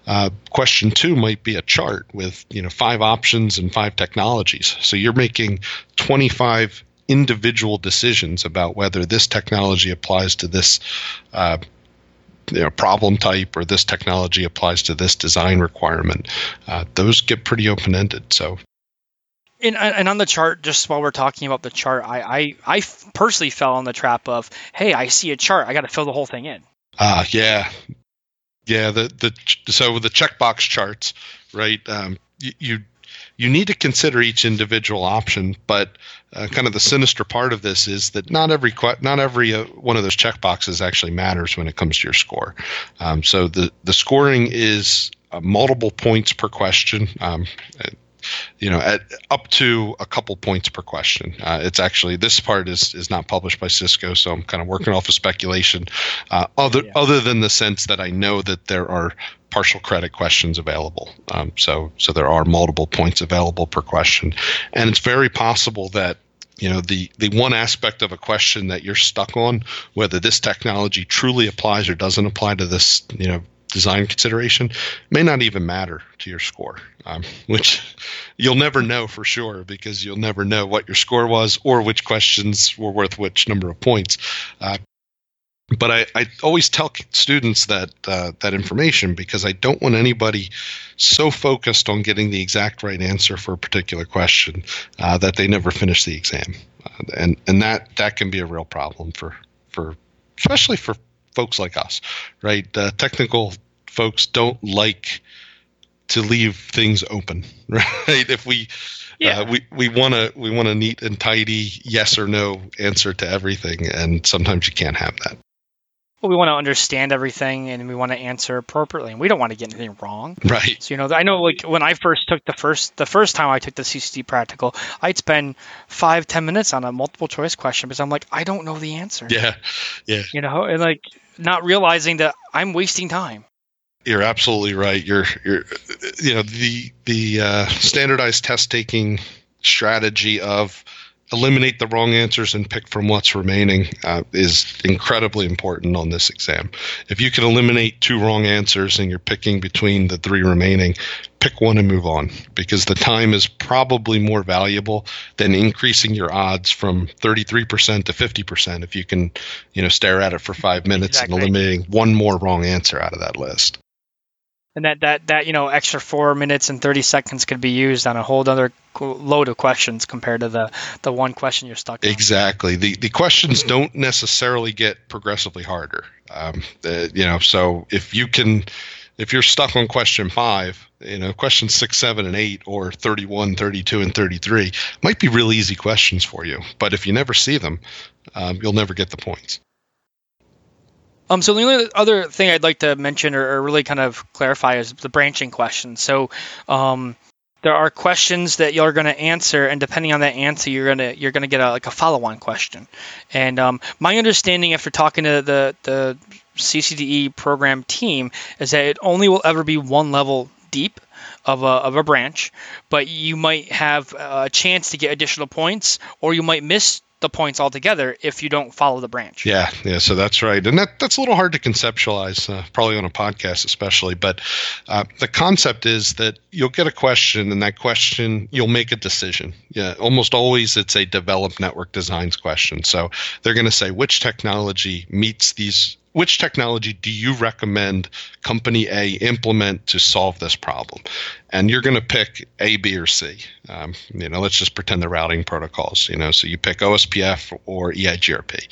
Uh, question two might be a chart with you know five options and five technologies. So you're making 25 individual decisions about whether this technology applies to this. Uh, you know, problem type or this technology applies to this design requirement. Uh, those get pretty open ended. So and, and on the chart, just while we're talking about the chart, I, I, I personally fell on the trap of, hey, I see a chart, I got to fill the whole thing in. Ah, uh, yeah, yeah. The the so the checkbox charts, right? Um, you, you need to consider each individual option, but uh, kind of the sinister part of this is that not every not every uh, one of those checkboxes actually matters when it comes to your score. Um, so the the scoring is uh, multiple points per question. Um, you know, at up to a couple points per question. Uh, it's actually this part is is not published by Cisco, so I'm kind of working off of speculation. Uh, other yeah. other than the sense that I know that there are partial credit questions available. Um, so so there are multiple points available per question, and it's very possible that you know the the one aspect of a question that you're stuck on whether this technology truly applies or doesn't apply to this you know design consideration may not even matter to your score, um, which you'll never know for sure because you'll never know what your score was or which questions were worth which number of points. Uh, but I, I, always tell students that uh, that information because I don't want anybody so focused on getting the exact right answer for a particular question uh, that they never finish the exam, uh, and and that that can be a real problem for for especially for folks like us, right? Uh, technical folks don't like to leave things open, [LAUGHS] right? If we yeah. Uh, we we want to we want a neat and tidy yes or no answer to everything, and sometimes you can't have that. Well, we want to understand everything and we want to answer appropriately, and we don't want to get anything wrong. Right. So you know, I know like when I first took the first the first time I took the CCD practical, I'd spend five ten minutes on a multiple choice question because I'm like, I don't know the answer. Yeah. Yeah. You know, and like not realizing that I'm wasting time. You're absolutely right. You're you're you know the the uh, standardized test taking strategy of eliminate the wrong answers and pick from what's remaining uh, is incredibly important on this exam. If you can eliminate two wrong answers and you're picking between the three remaining, pick one and move on because the time is probably more valuable than increasing your odds from 33% to 50% if you can, you know, stare at it for 5 minutes exactly. and eliminating one more wrong answer out of that list and that that that you know extra four minutes and 30 seconds could be used on a whole other load of questions compared to the the one question you're stuck on. exactly. The the questions don't necessarily get progressively harder. Um, uh, you know so if you can if you're stuck on question five you know question six seven and eight or 31 32 and 33 might be real easy questions for you. But if you never see them um, you'll never get the points um, so the only other thing I'd like to mention or, or really kind of clarify is the branching question. So um, there are questions that you're going to answer, and depending on that answer, you're gonna you're gonna get a, like a follow-on question. And um, my understanding, after talking to the the CCDE program team, is that it only will ever be one level deep of a, of a branch, but you might have a chance to get additional points, or you might miss the points altogether if you don't follow the branch. Yeah, yeah. So that's right, and that that's a little hard to conceptualize, uh, probably on a podcast especially. But uh, the concept is that you'll get a question, and that question you'll make a decision. Yeah, almost always it's a developed network designs question. So they're going to say which technology meets these which technology do you recommend company A implement to solve this problem? And you're going to pick A, B, or C. Um, you know, let's just pretend the routing protocols. You know, so you pick OSPF or EIGRP.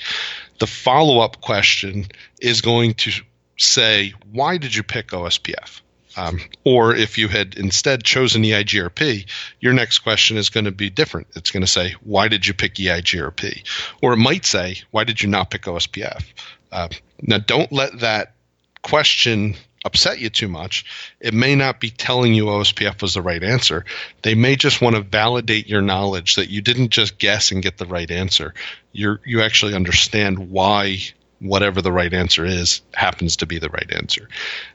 The follow-up question is going to say, why did you pick OSPF? Um, or if you had instead chosen EIGRP, your next question is going to be different. It's going to say, why did you pick EIGRP? Or it might say, why did you not pick OSPF? Uh, now, don't let that question upset you too much. It may not be telling you OSPF was the right answer. They may just want to validate your knowledge that you didn't just guess and get the right answer. You you actually understand why whatever the right answer is happens to be the right answer.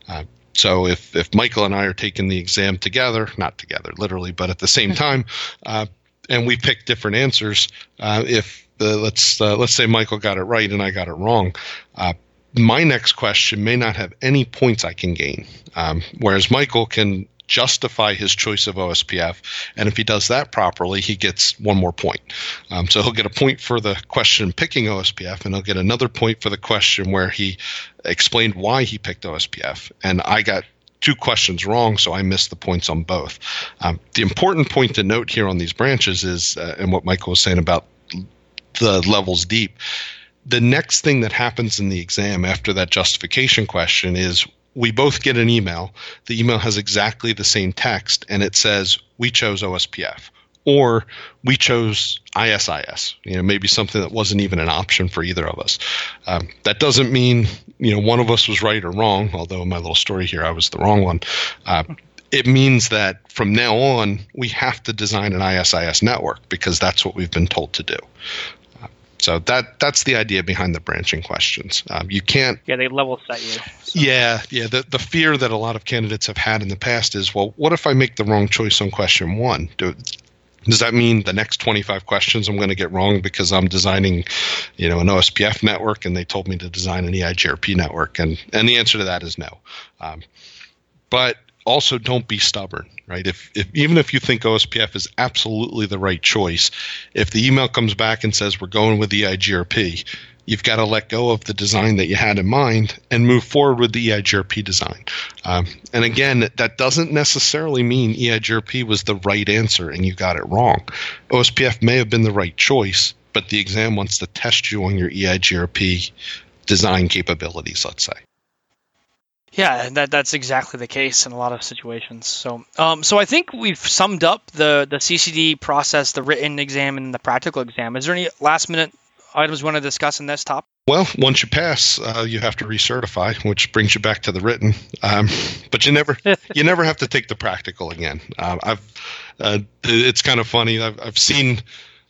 Uh, so if if Michael and I are taking the exam together, not together literally, but at the same [LAUGHS] time, uh, and we pick different answers, uh, if let's uh, let's say Michael got it right and I got it wrong, uh, my next question may not have any points I can gain, um, whereas Michael can justify his choice of OSPF. And if he does that properly, he gets one more point. Um, so he'll get a point for the question picking OSPF, and he'll get another point for the question where he explained why he picked OSPF. And I got two questions wrong, so I missed the points on both. Um, the important point to note here on these branches is, uh, and what Michael was saying about the levels deep, the next thing that happens in the exam after that justification question is we both get an email. The email has exactly the same text and it says, We chose OSPF or we chose ISIS, you know, maybe something that wasn't even an option for either of us. Um, that doesn't mean, you know, one of us was right or wrong, although in my little story here, I was the wrong one. Uh, it means that from now on, we have to design an ISIS network because that's what we've been told to do. So that that's the idea behind the branching questions. Um, you can't. Yeah, they level set you. So. Yeah, yeah. The the fear that a lot of candidates have had in the past is, well, what if I make the wrong choice on question one? Do, does that mean the next 25 questions I'm going to get wrong because I'm designing, you know, an OSPF network and they told me to design an EIGRP network? And and the answer to that is no. Um, but also don't be stubborn, right? If, if even if you think OSPF is absolutely the right choice, if the email comes back and says we're going with the EIGRP, you've got to let go of the design that you had in mind and move forward with the EIGRP design. Um, and again, that doesn't necessarily mean EIGRP was the right answer and you got it wrong. OSPF may have been the right choice, but the exam wants to test you on your EIGRP design capabilities, let's say. Yeah, that that's exactly the case in a lot of situations. So, um, so I think we've summed up the the CCD process, the written exam and the practical exam. Is there any last minute items we want to discuss in this topic? Well, once you pass, uh, you have to recertify, which brings you back to the written. Um, [LAUGHS] but you never, you never have to take the practical again. Uh, I've, uh, it's kind of funny. I've, I've seen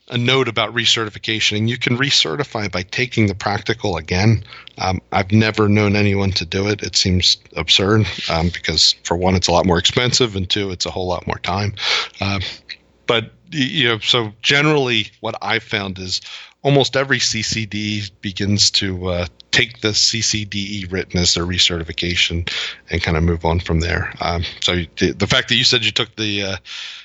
a note about recertification, and you can recertify by taking the practical again. Um, I've never known anyone to do it. It seems absurd um, because, for one, it's a lot more expensive, and two, it's a whole lot more time. Uh, but you know, so generally, what I've found is almost every CCD begins to uh, take the CCDE written as their recertification and kind of move on from there. Um, so the fact that you said you took the uh,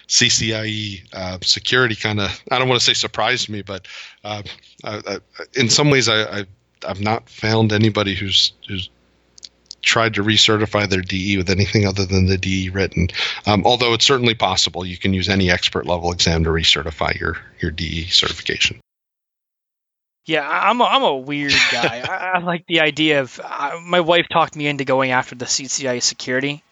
CCIE uh, security kind of, I don't want to say surprised me, but uh, I, I, in some ways I, I, I've not found anybody who's who's tried to recertify their DE with anything other than the DE written. Um, although it's certainly possible, you can use any expert level exam to recertify your your DE certification. Yeah, I'm a, I'm a weird guy. [LAUGHS] I, I, like the idea of uh, my wife talked me into going after the CCI security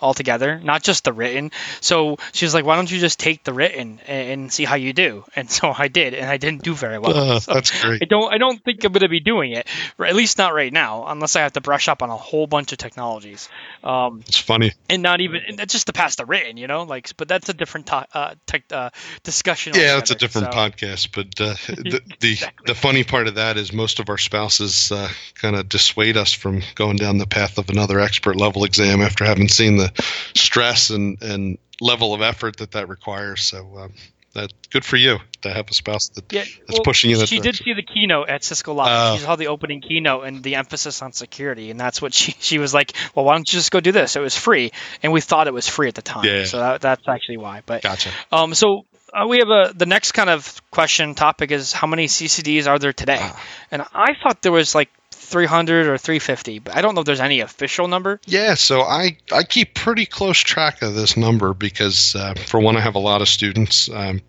altogether, not just the written. So she was like, "Why don't you just take the written and, and see how you do?" And so [LAUGHS] I did, and I didn't do very well. Uh, so that's great. I don't I don't think I'm going to be doing it, at least not right now, unless I have to brush up on a whole bunch of technologies. Um, it's funny, and not even and just to pass the written, you know, like. But that's a different to, uh, tech, uh, discussion. Yeah, that's a different so. podcast. But uh, [LAUGHS] the the, exactly. the funny part of that is most of our spouses uh, kind of dissuade us from going down the path of another expert level exam after having seen the stress and, and level of effort that that requires. So um, that good for you to have a spouse that, yeah, that's well, pushing you. That she direction. did see the keynote at Cisco Live. Uh, she saw the opening keynote and the emphasis on security, and that's what she she was like. Well, why don't you just go do this? It was free, and we thought it was free at the time. Yeah. So that, that's actually why. But gotcha. Um. So uh, we have a the next kind of question topic is how many CCDs are there today? Uh, and I thought there was like 300 or 350, but I don't know if there's any official number. Yeah, so I, I keep pretty close track of this number because, uh, for one, I have a lot of students um,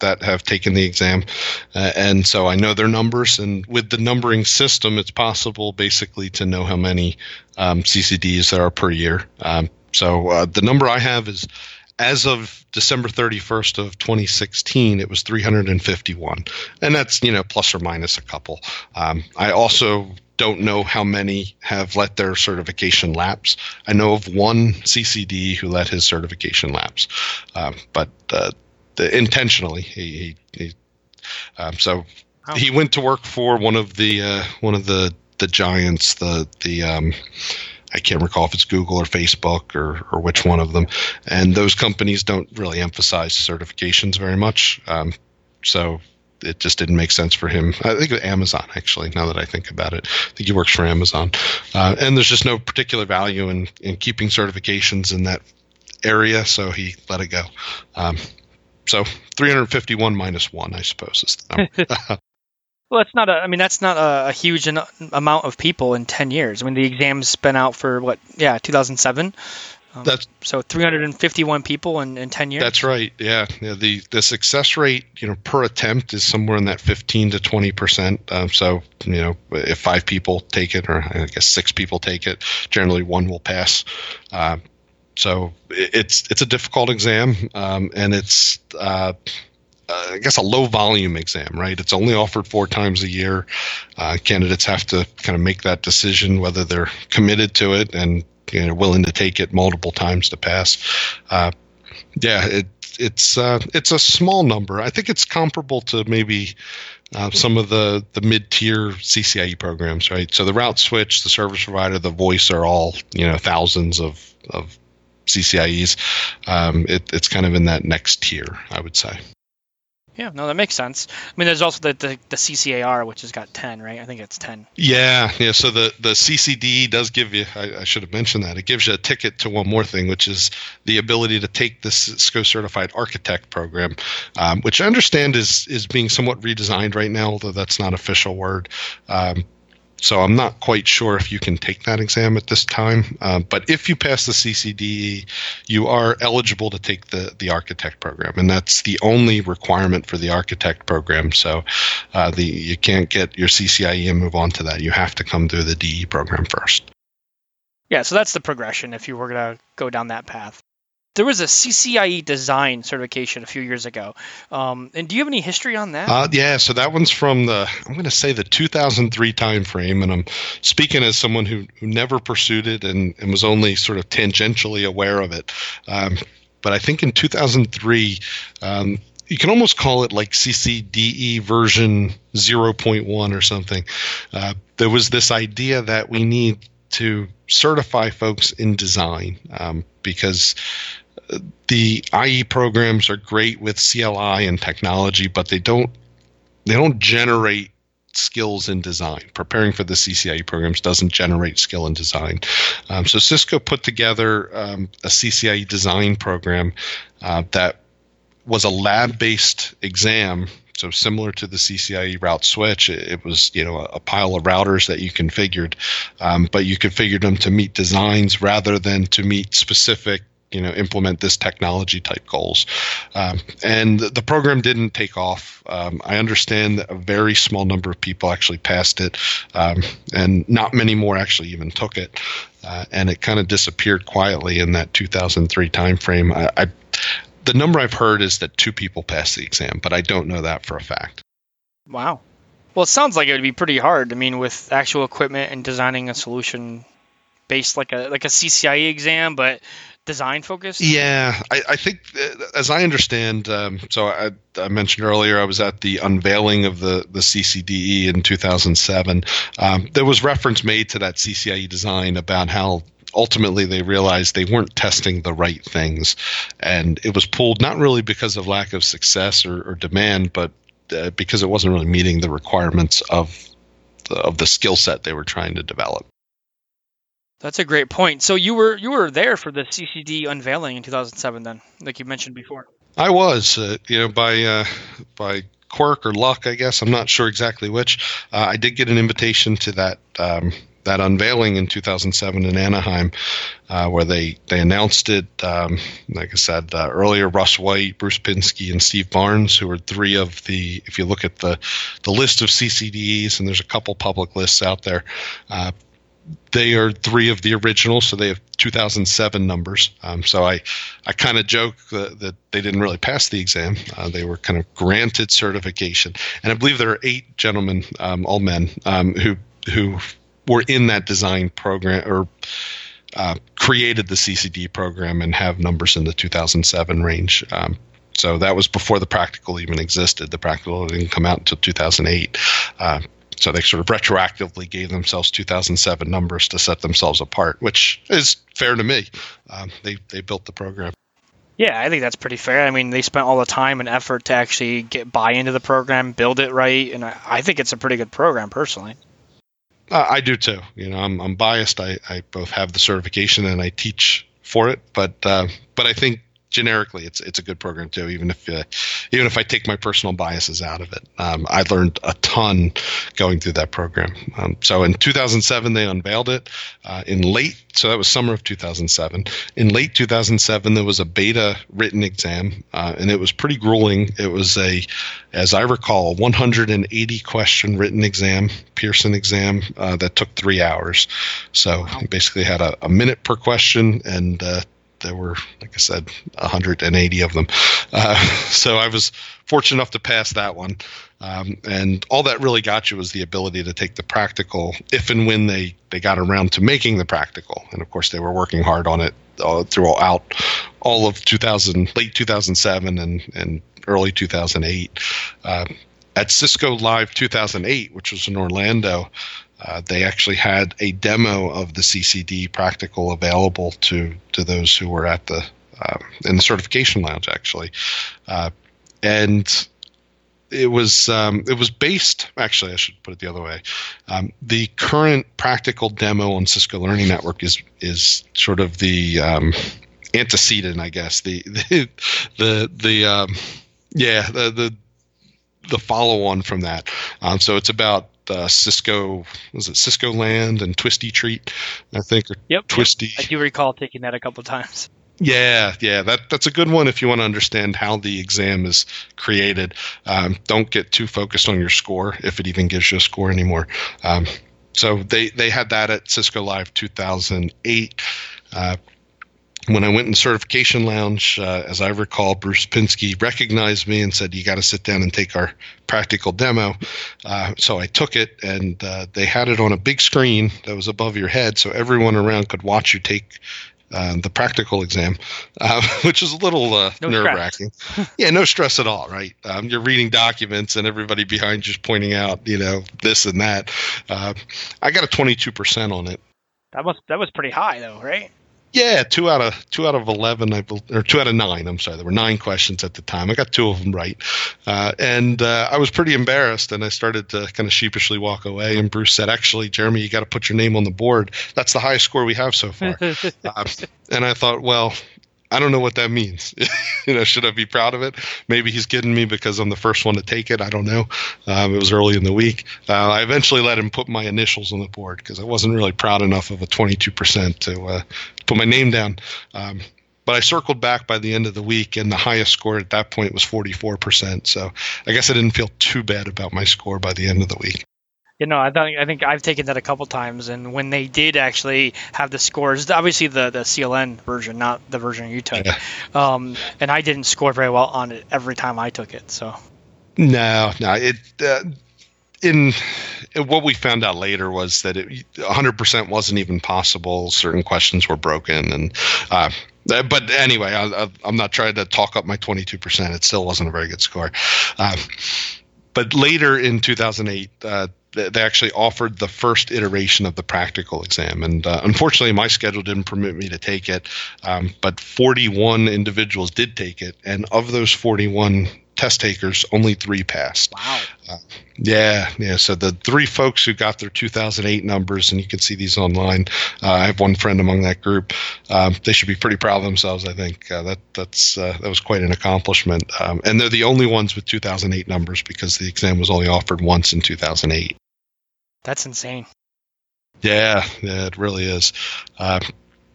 that have taken the exam, uh, and so I know their numbers. And with the numbering system, it's possible basically to know how many um, CCDs there are per year. Um, so uh, the number I have is as of December 31st of 2016, it was 351, and that's you know plus or minus a couple. Um, I also don't know how many have let their certification lapse. I know of one CCD who let his certification lapse, um, but uh, the, intentionally he, he, he um, so oh. he went to work for one of the uh, one of the the giants, the the um, I can't recall if it's Google or Facebook or, or which one of them. And those companies don't really emphasize certifications very much. Um, so it just didn't make sense for him. I think of Amazon, actually, now that I think about it. I think he works for Amazon. Uh, and there's just no particular value in, in keeping certifications in that area, so he let it go. Um, so 351 minus one, I suppose, is the number. [LAUGHS] [LAUGHS] Well, that's not a. I mean, that's not a, a huge an, amount of people in ten years. I mean, the exam's been out for what? Yeah, 2007. Um, that's so 351 people in, in 10 years. That's right. Yeah. yeah. The the success rate, you know, per attempt is somewhere in that 15 to 20 percent. Um, so you know, if five people take it, or I guess six people take it, generally one will pass. Uh, so it's it's a difficult exam, um, and it's. Uh, uh, I guess a low volume exam, right? It's only offered four times a year. Uh, candidates have to kind of make that decision whether they're committed to it and you know, willing to take it multiple times to pass. Uh, yeah, it, it's uh, it's a small number. I think it's comparable to maybe uh, some of the the mid tier CCIE programs, right? So the route switch, the service provider, the voice are all you know thousands of of CCIEs. Um, it, it's kind of in that next tier, I would say. Yeah, no, that makes sense. I mean, there's also the, the, the CCAR, which has got 10, right? I think it's 10. Yeah, yeah. So the, the CCD does give you, I, I, should have mentioned that, it gives you a ticket to one more thing, which is the ability to take the Cisco Certified Architect program, um, which I understand is, is being somewhat redesigned right now, although that's not official word. Um, so I'm not quite sure if you can take that exam at this time. Uh, but if you pass the CCDE, you are eligible to take the the architect program, and that's the only requirement for the architect program. So uh, the you can't get your CCIE and move on to that. You have to come through the DE program first. Yeah, so that's the progression if you were going to go down that path there was a CCIE design certification a few years ago. Um, and do you have any history on that? Uh, yeah, so that one's from the I'm going to say the 2003 timeframe, and I'm speaking as someone who, who never pursued it and, and was only sort of tangentially aware of it. Um, but I think in 2003, um, you can almost call it like CCDE version 0.1 or something. Uh, there was this idea that we need to certify folks in design um, because the IE programs are great with CLI and technology, but they don't they don't generate skills in design. Preparing for the CCIE programs doesn't generate skill in design. Um, so Cisco put together um, a CCIE design program uh, that was a lab-based exam so similar to the CCIE route switch, it, was you know a, a, pile of routers that you configured, um, but you configured them to meet designs rather than to meet specific you know implement this technology type goals um, and the program didn't take off um, i understand that a very small number of people actually passed it um, and not many more actually even took it uh, and it kind of disappeared quietly in that 2003 timeframe I, I the number I've heard is that two people passed the exam, but I don't know that for a fact. Wow. Well, it sounds like it would be pretty hard. I mean, with actual equipment and designing a solution based like a like a CCIE exam, but design focused. Yeah, I, I think uh, as I understand, um, so I, I, mentioned earlier I was at the unveiling of the the CCDE in 2007. Um, there was reference made to that CCIE design about how ultimately they realized they weren't testing the right things, and it was pulled not really because of lack of success or, or demand, but uh, because it wasn't really meeting the requirements of the, of the skill set they were trying to develop. That's a great point. So you were you were there for the CCD unveiling in 2007, then, like you mentioned before. I was, uh, you know, by uh, by quirk or luck, I guess. I'm not sure exactly which. Uh, I did get an invitation to that um, that unveiling in 2007 in Anaheim, uh, where they they announced it. Um, like I said uh, earlier, Russ White, Bruce Pinsky, and Steve Barnes, who are three of the. If you look at the the list of CCDs, and there's a couple public lists out there. Uh, they are three of the original, so they have 2007 numbers. Um, so I, I kind of joke that, that, they didn't really pass the exam. Uh, they were kind of granted certification, and I believe there are eight gentlemen, um, all men, um, who who were in that design program or uh, created the CCD program and have numbers in the 2007 range. Um, so that was before the practical even existed. The practical didn't come out until 2008. Uh, so they sort of retroactively gave themselves 2007 numbers to set themselves apart, which is fair to me. Um, they they built the program. Yeah, I think that's pretty fair. I mean, they spent all the time and effort to actually get buy into the program, build it right, and I, I think it's a pretty good program personally. Uh, I do too. You know, I'm, I'm biased. I, I both have the certification and I teach for it, but uh, but I think generically, it's it's a good program too. Even if uh, even if I take my personal biases out of it, um, I learned a ton going through that program. Um, so in 2007, they unveiled it. Uh, in late, so that was summer of 2007. In late 2007, there was a beta written exam, uh, and it was pretty grueling. It was a, as I recall, 180 question written exam, Pearson exam uh, that took three hours. So wow. basically had a, a minute per question and uh, there were, like I said, 180 of them. Uh, [LAUGHS] so I was fortunate enough to pass that one. Um, and all that really got you was the ability to take the practical if and when they, they got around to making the practical. And of course, they were working hard on it uh, throughout all of 2000, late 2007 and, and early 2008. Uh, at Cisco Live 2008, which was in Orlando, uh, they actually had a demo of the CCD practical available to to those who were at the uh, in the certification lounge actually, uh, and it was um, it was based actually I should put it the other way. Um, the current practical demo on Cisco Learning Network is is sort of the um, antecedent, I guess the the [LAUGHS] the, the um, yeah the the the follow on from that. Um, so it's about uh, Cisco was it Cisco Land and Twisty Treat, I think. Or yep. Twisty. Yep. I do recall taking that a couple times. Yeah, yeah, that that's a good one if you want to understand how the exam is created. Um, don't get too focused on your score if it even gives you a score anymore. Um, so they they had that at Cisco Live 2008. Uh, when I went in the certification lounge, uh, as I recall, Bruce Pinsky recognized me and said, "You got to sit down and take our practical demo." Uh, so I took it, and uh, they had it on a big screen that was above your head, so everyone around could watch you take uh, the practical exam, uh, [LAUGHS] which is a little uh, no nerve wracking. yeah, no stress at all, right? Um, you're reading documents and everybody behind you's pointing out, you know, this and that. Uh, I got a 22% on it. That was that was pretty high though, right? Yeah, two out of two out of eleven, I believe, or two out of nine. I'm sorry, there were nine questions at the time. I got two of them right, uh, and uh, I was pretty embarrassed. And I started to kind of sheepishly walk away. And Bruce said, "Actually, Jeremy, you got to put your name on the board. That's the highest score we have so far." [LAUGHS] uh, and I thought, well, I don't know what that means. [LAUGHS] you know, should I be proud of it? Maybe he's kidding me because I'm the first one to take it. I don't know. Um, it was early in the week. Uh, I eventually let him put my initials on the board because I wasn't really proud enough of a 22% to uh, put my name down. Um, but I circled back by the end of the week, and the highest score at that point was 44%. So I guess I didn't feel too bad about my score by the end of the week you know, I think I think I've taken that a couple times, and when they did actually have the scores, obviously the the CLN version, not the version you took, yeah. um, and I didn't score very well on it every time I took it. So no, no, it. Uh, in, in what we found out later was that it 100% wasn't even possible. Certain questions were broken, and uh, but anyway, I, am not trying to talk up my 22%. It still wasn't a very good score. Um, but later in 2008, uh, they actually offered the first iteration of the practical exam. And uh, unfortunately, my schedule didn't permit me to take it. Um, but 41 individuals did take it. And of those 41 test takers, only three passed. Wow. Uh, yeah, yeah. So the three folks who got their 2008 numbers, and you can see these online. Uh, I have one friend among that group. Um, they should be pretty proud of themselves. I think uh, that that's uh, that was quite an accomplishment. Um, and they're the only ones with 2008 numbers because the exam was only offered once in 2008. That's insane. Yeah, yeah, it really is. Uh,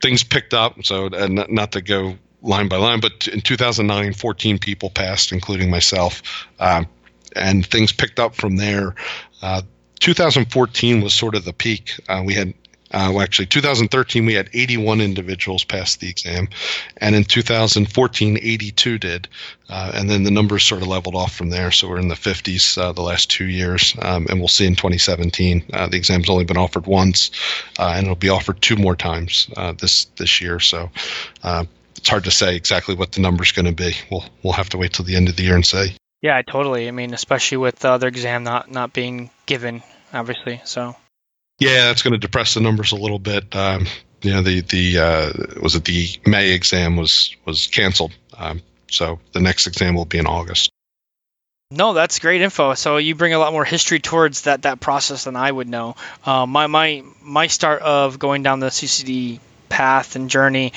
things picked up. So, not, not to go line by line, but in 2009, 14 people passed, including myself. Um, and things picked up from there. Uh, 2014 was sort of the peak. Uh, we had uh, well, actually, 2013 we had 81 individuals pass the exam, and in 2014 82 did, uh, and then the numbers sort of leveled off from there. So we're in the 50s uh, the last two years, um, and we'll see in 2017. Uh, the exam's only been offered once, uh, and it'll be offered two more times uh, this this year. So it's hard to say exactly what the number's going to be. We'll we'll have to wait till the end of the year and say. Yeah, totally. I mean, especially with the other exam not not being given, obviously. So. Yeah, that's going to depress the numbers a little bit. Um, you know, the the uh, was it the May exam was was canceled, um, so the next exam will be in August. No, that's great info. So you bring a lot more history towards that that process than I would know. Uh, my my my start of going down the CCDE path and journey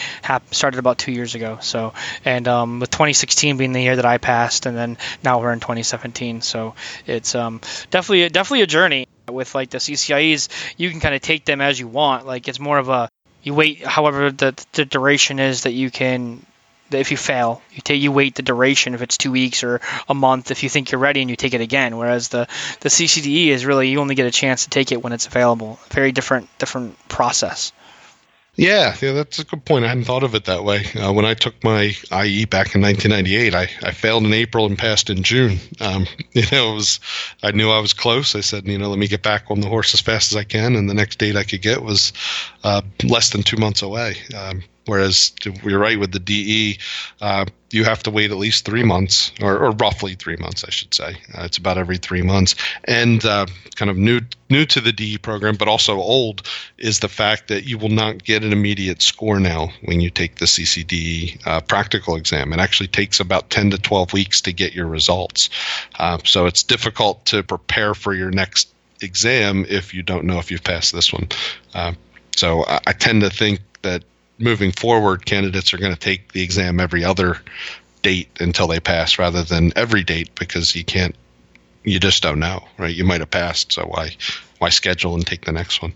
started about two years ago. So, and um, with 2016 being the year that I passed, and then now we're in 2017. So it's um, definitely definitely a journey. With like the CCIEs, you can kind of take them as you want. Like it's more of a you wait however the the duration is that you can if you fail you take you wait the duration if it's two weeks or a month if you think you're ready and you take it again whereas the the ccde is really you only get a chance to take it when it's available very different different process yeah, yeah, that's a good point. I hadn't thought of it that way. Uh, when I took my IE back in 1998, I, I failed in April and passed in June. Um, [LAUGHS] you know, it was I knew I was close. I said, you know, let me get back on the horse as fast as I can, and the next date I could get was uh, less than two months away. Um, Whereas you're right with the DE, uh, you have to wait at least three months, or, or roughly three months, I should say. Uh, it's about every three months. And uh, kind of new new to the DE program, but also old, is the fact that you will not get an immediate score now when you take the CCDE uh, practical exam. It actually takes about 10 to 12 weeks to get your results. Uh, so it's difficult to prepare for your next exam if you don't know if you've passed this one. Uh, so I, I tend to think that moving forward, candidates are going to take the exam every other date until they pass rather than every date because you can't, you just don't know, right? You might have passed, so why, why schedule and take the next one?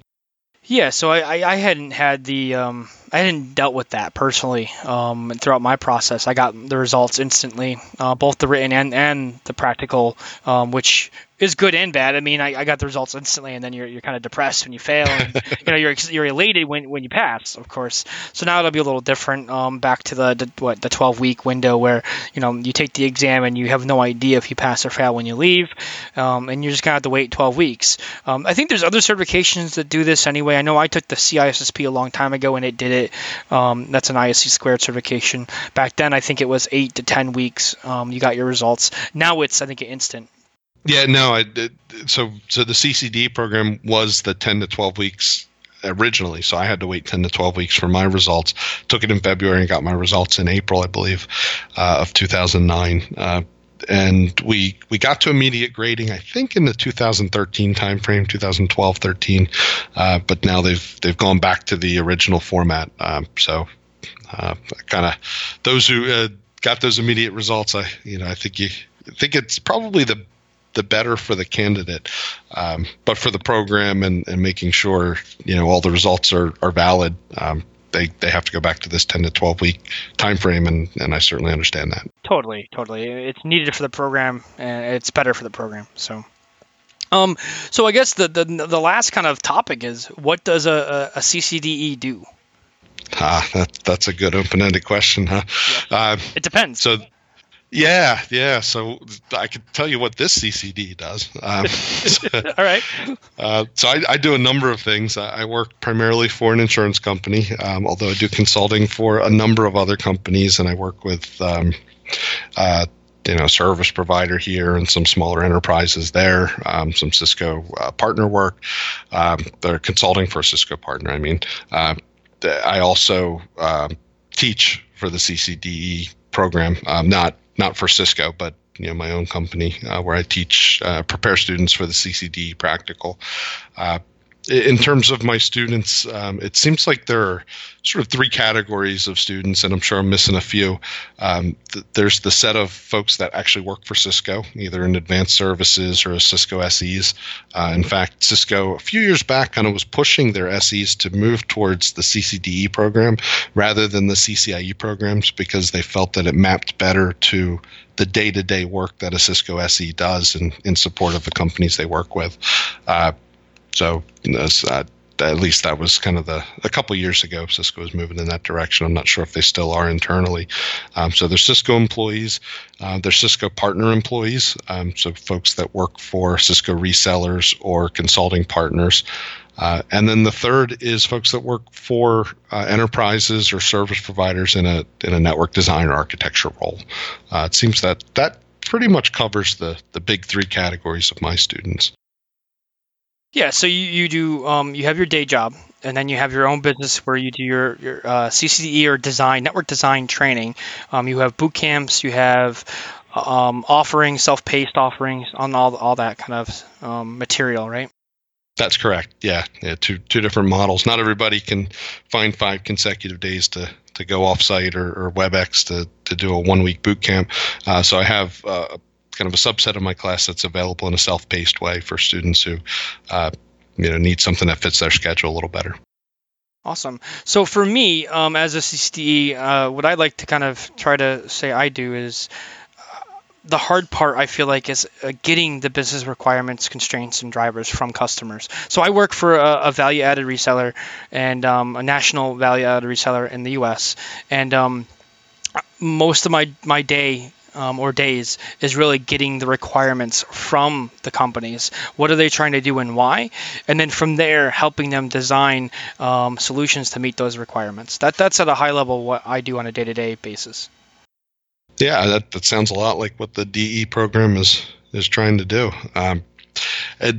Yeah, so I, I hadn't had the um, I hadn't dealt with that personally um, throughout my process. I got the results instantly, uh, both the written and, and the practical, um, which is good and bad. I mean, I, I got the results instantly, and then you're, you're kind of depressed when you fail, and [LAUGHS] you know you're you're elated when, when you pass, of course. So now it'll be a little different. Um, back to the, the what the 12 week window where you know you take the exam and you have no idea if you pass or fail when you leave, um, and you're just gonna have to wait 12 weeks. Um, I think there's other certifications that do this anyway. I know I took the CISSP a long time ago and it did it. Um, that's an ISC squared certification. Back then, I think it was eight to 10 weeks. Um, you got your results. Now it's I think instant. Yeah, no, I. So, so the CCDE program was the 10 to 12 weeks originally. So I had to wait 10 to 12 weeks for my results. Took it in February and got my results in April, I believe, uh, of 2009. Uh, and we we got to immediate grading, I think, in the 2013 timeframe, 2012, 13. Uh, but now they've they've gone back to the original format. Um, so, uh, kind of those who uh, got those immediate results, I you know I think you I think it's probably the the better for the candidate. Um, but for the program and, and making sure you know all the results are are valid, um, they they have to go back to this 10 to 12 week time frame, and and I certainly understand that. Totally, totally. It's needed for the program, and it's better for the program. So. Um, so I guess the, the the last kind of topic is what does a, a, a CCDE do? Ah, that, that's a good open-ended question, huh? Yeah. Uh, it depends. So yeah, yeah. So I can tell you what this CCDE does. Um, [LAUGHS] so, [LAUGHS] All right. Uh, so I, I, do a number of things. I work primarily for an insurance company, um, although I do consulting for a number of other companies, and I work with. Um, uh, you know, service provider here and some smaller enterprises there, um, some Cisco uh, partner work. Um, they're consulting for a Cisco partner. I mean, uh, I also um, teach for the CCDE program, um, not not for Cisco, but you know my own company uh, where I teach uh, prepare students for the CCDE practical. Uh, in terms of my students, um, it seems like there are sort of three categories of students, and I'm sure I'm missing a few. Um, th- there's the set of folks that actually work for Cisco, either in advanced services or Cisco SEs. Uh, in fact, Cisco a few years back kind of was pushing their SEs to move towards the CCDE program rather than the CCIE programs because they felt that it mapped better to the day-to-day work that a Cisco SE does in, in support of the companies they work with. Uh, so uh, at least that was kind of the a couple years ago. Cisco was moving in that direction. I'm not sure if they still are internally. Um, so they're Cisco employees, uh, they're Cisco partner employees. Um, so folks that work for Cisco resellers or consulting partners. Uh, and then the third is folks that work for uh, enterprises or service providers in a in a network design or architecture role. Uh, it seems that that pretty much covers the the big three categories of my students. Yeah, so you, you do um, you have your day job, and then you have your own business where you do your your uh, CCDE or design network design training. Um, you have boot camps, you have um, offerings, self-paced offerings on all all that kind of um, material, right? That's correct. Yeah, yeah, two two different models. Not everybody can find five consecutive days to to go offsite or, or WebEx to to do a one week boot camp. Uh, so I have uh, kind of a subset of my class that's available in a self-paced way for students who, uh, you know, need something that fits their schedule a little better. Awesome. So for me, um, as a CCDE, uh, what I like to kind of try to say I do is uh, the hard part I feel like is uh, getting the business requirements, constraints, and drivers from customers. So I work for a, a value-added reseller and um, a national value-added reseller in the U.S. And um, most of my my day um, or days is really getting the requirements from the companies. What are they trying to do and why? And then from there, helping them design um, solutions to meet those requirements. That that's at a high level what I do on a day to day basis. Yeah, that, that sounds a lot like what the DE program is is trying to do. Um, it,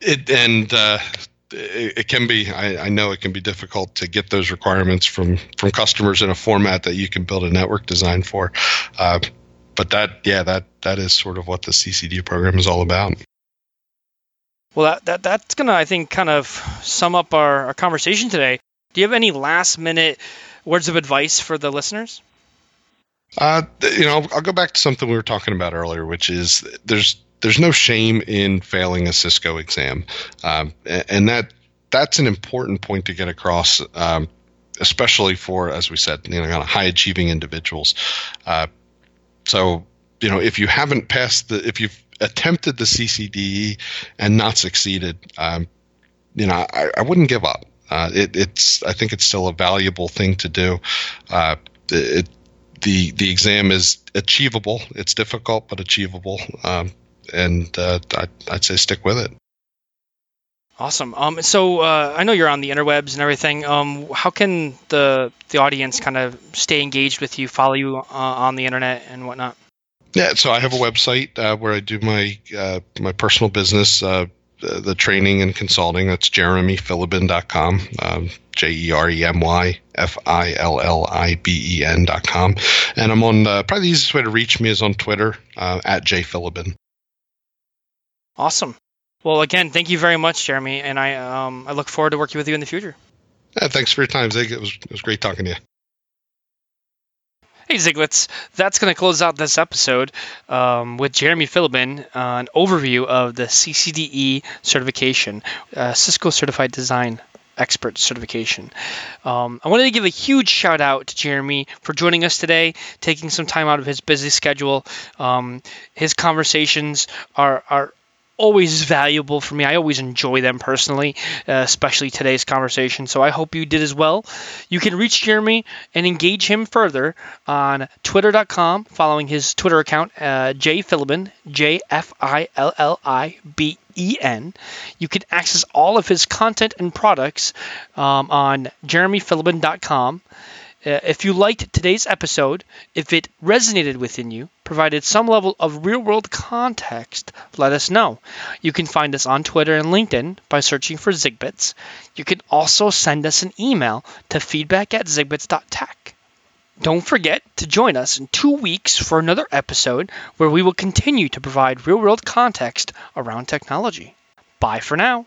it and uh, it, it, can be I, I, know it can be difficult to get those requirements from from customers in a format that you can build a network design for uh, but that yeah that that is sort of what the CCDE program is all about. Well, that, that that's gonna I think kind of sum up our, our conversation today. Do you have any last minute words of advice for the listeners? Uh, you know, I'll go back to something we were talking about earlier, which is there's there's no shame in failing a Cisco exam, um, and that that's an important point to get across. Um, especially for, as we said, you know, kind of high achieving individuals. Uh, so, you know, if you haven't passed the, if you've attempted the CCDE and not succeeded, um, you know, I, I, wouldn't give up. Uh, it, it's, I think it's still a valuable thing to do. Uh, it, the the exam is achievable. It's difficult but achievable, um, and uh, I, I'd say stick with it. Awesome. Um, so uh, I know you're on the interwebs and everything. Um, how can the the audience kind of stay engaged with you, follow you uh, on the internet and whatnot? Yeah, so I have a website uh, where I do my uh, my personal business, uh, the training and consulting. That's jeremyfilliben.com, um, J E R E M Y F I L L I B E N.com. And I'm on, uh, probably the easiest way to reach me is on Twitter at jfilliben. Awesome. Well, again, thank you very much, Jeremy, and I um, I look forward to working with you in the future. Yeah, thanks for your time, Zig. It was it was great talking to you. Hey, Ziglets. That's going to close out this episode um, with Jeremy Filliben, uh, an overview of the CCDE certification, uh, Cisco Certified Design expert certification. Um, I wanted to give a huge shout out to Jeremy for joining us today, taking some time out of his busy schedule. Um, his conversations are, are always valuable for me. I always enjoy them personally, uh, especially today's conversation. So I hope you did as well. You can reach Jeremy and engage him further on twitter.com, following his Twitter account, uh, jfilliben, J F I L L I B E N. You can access all of his content and products um, on jeremyfilliben.com. Uh, if you liked today's episode, if it resonated within you, provided some level of real world context, let us know. You can find us on Twitter and LinkedIn by searching for Zigbits. You can also send us an email to feedback at zigbits.tech. Don't forget to join us in two weeks for another episode where we will continue to provide real world context around technology. Bye for now.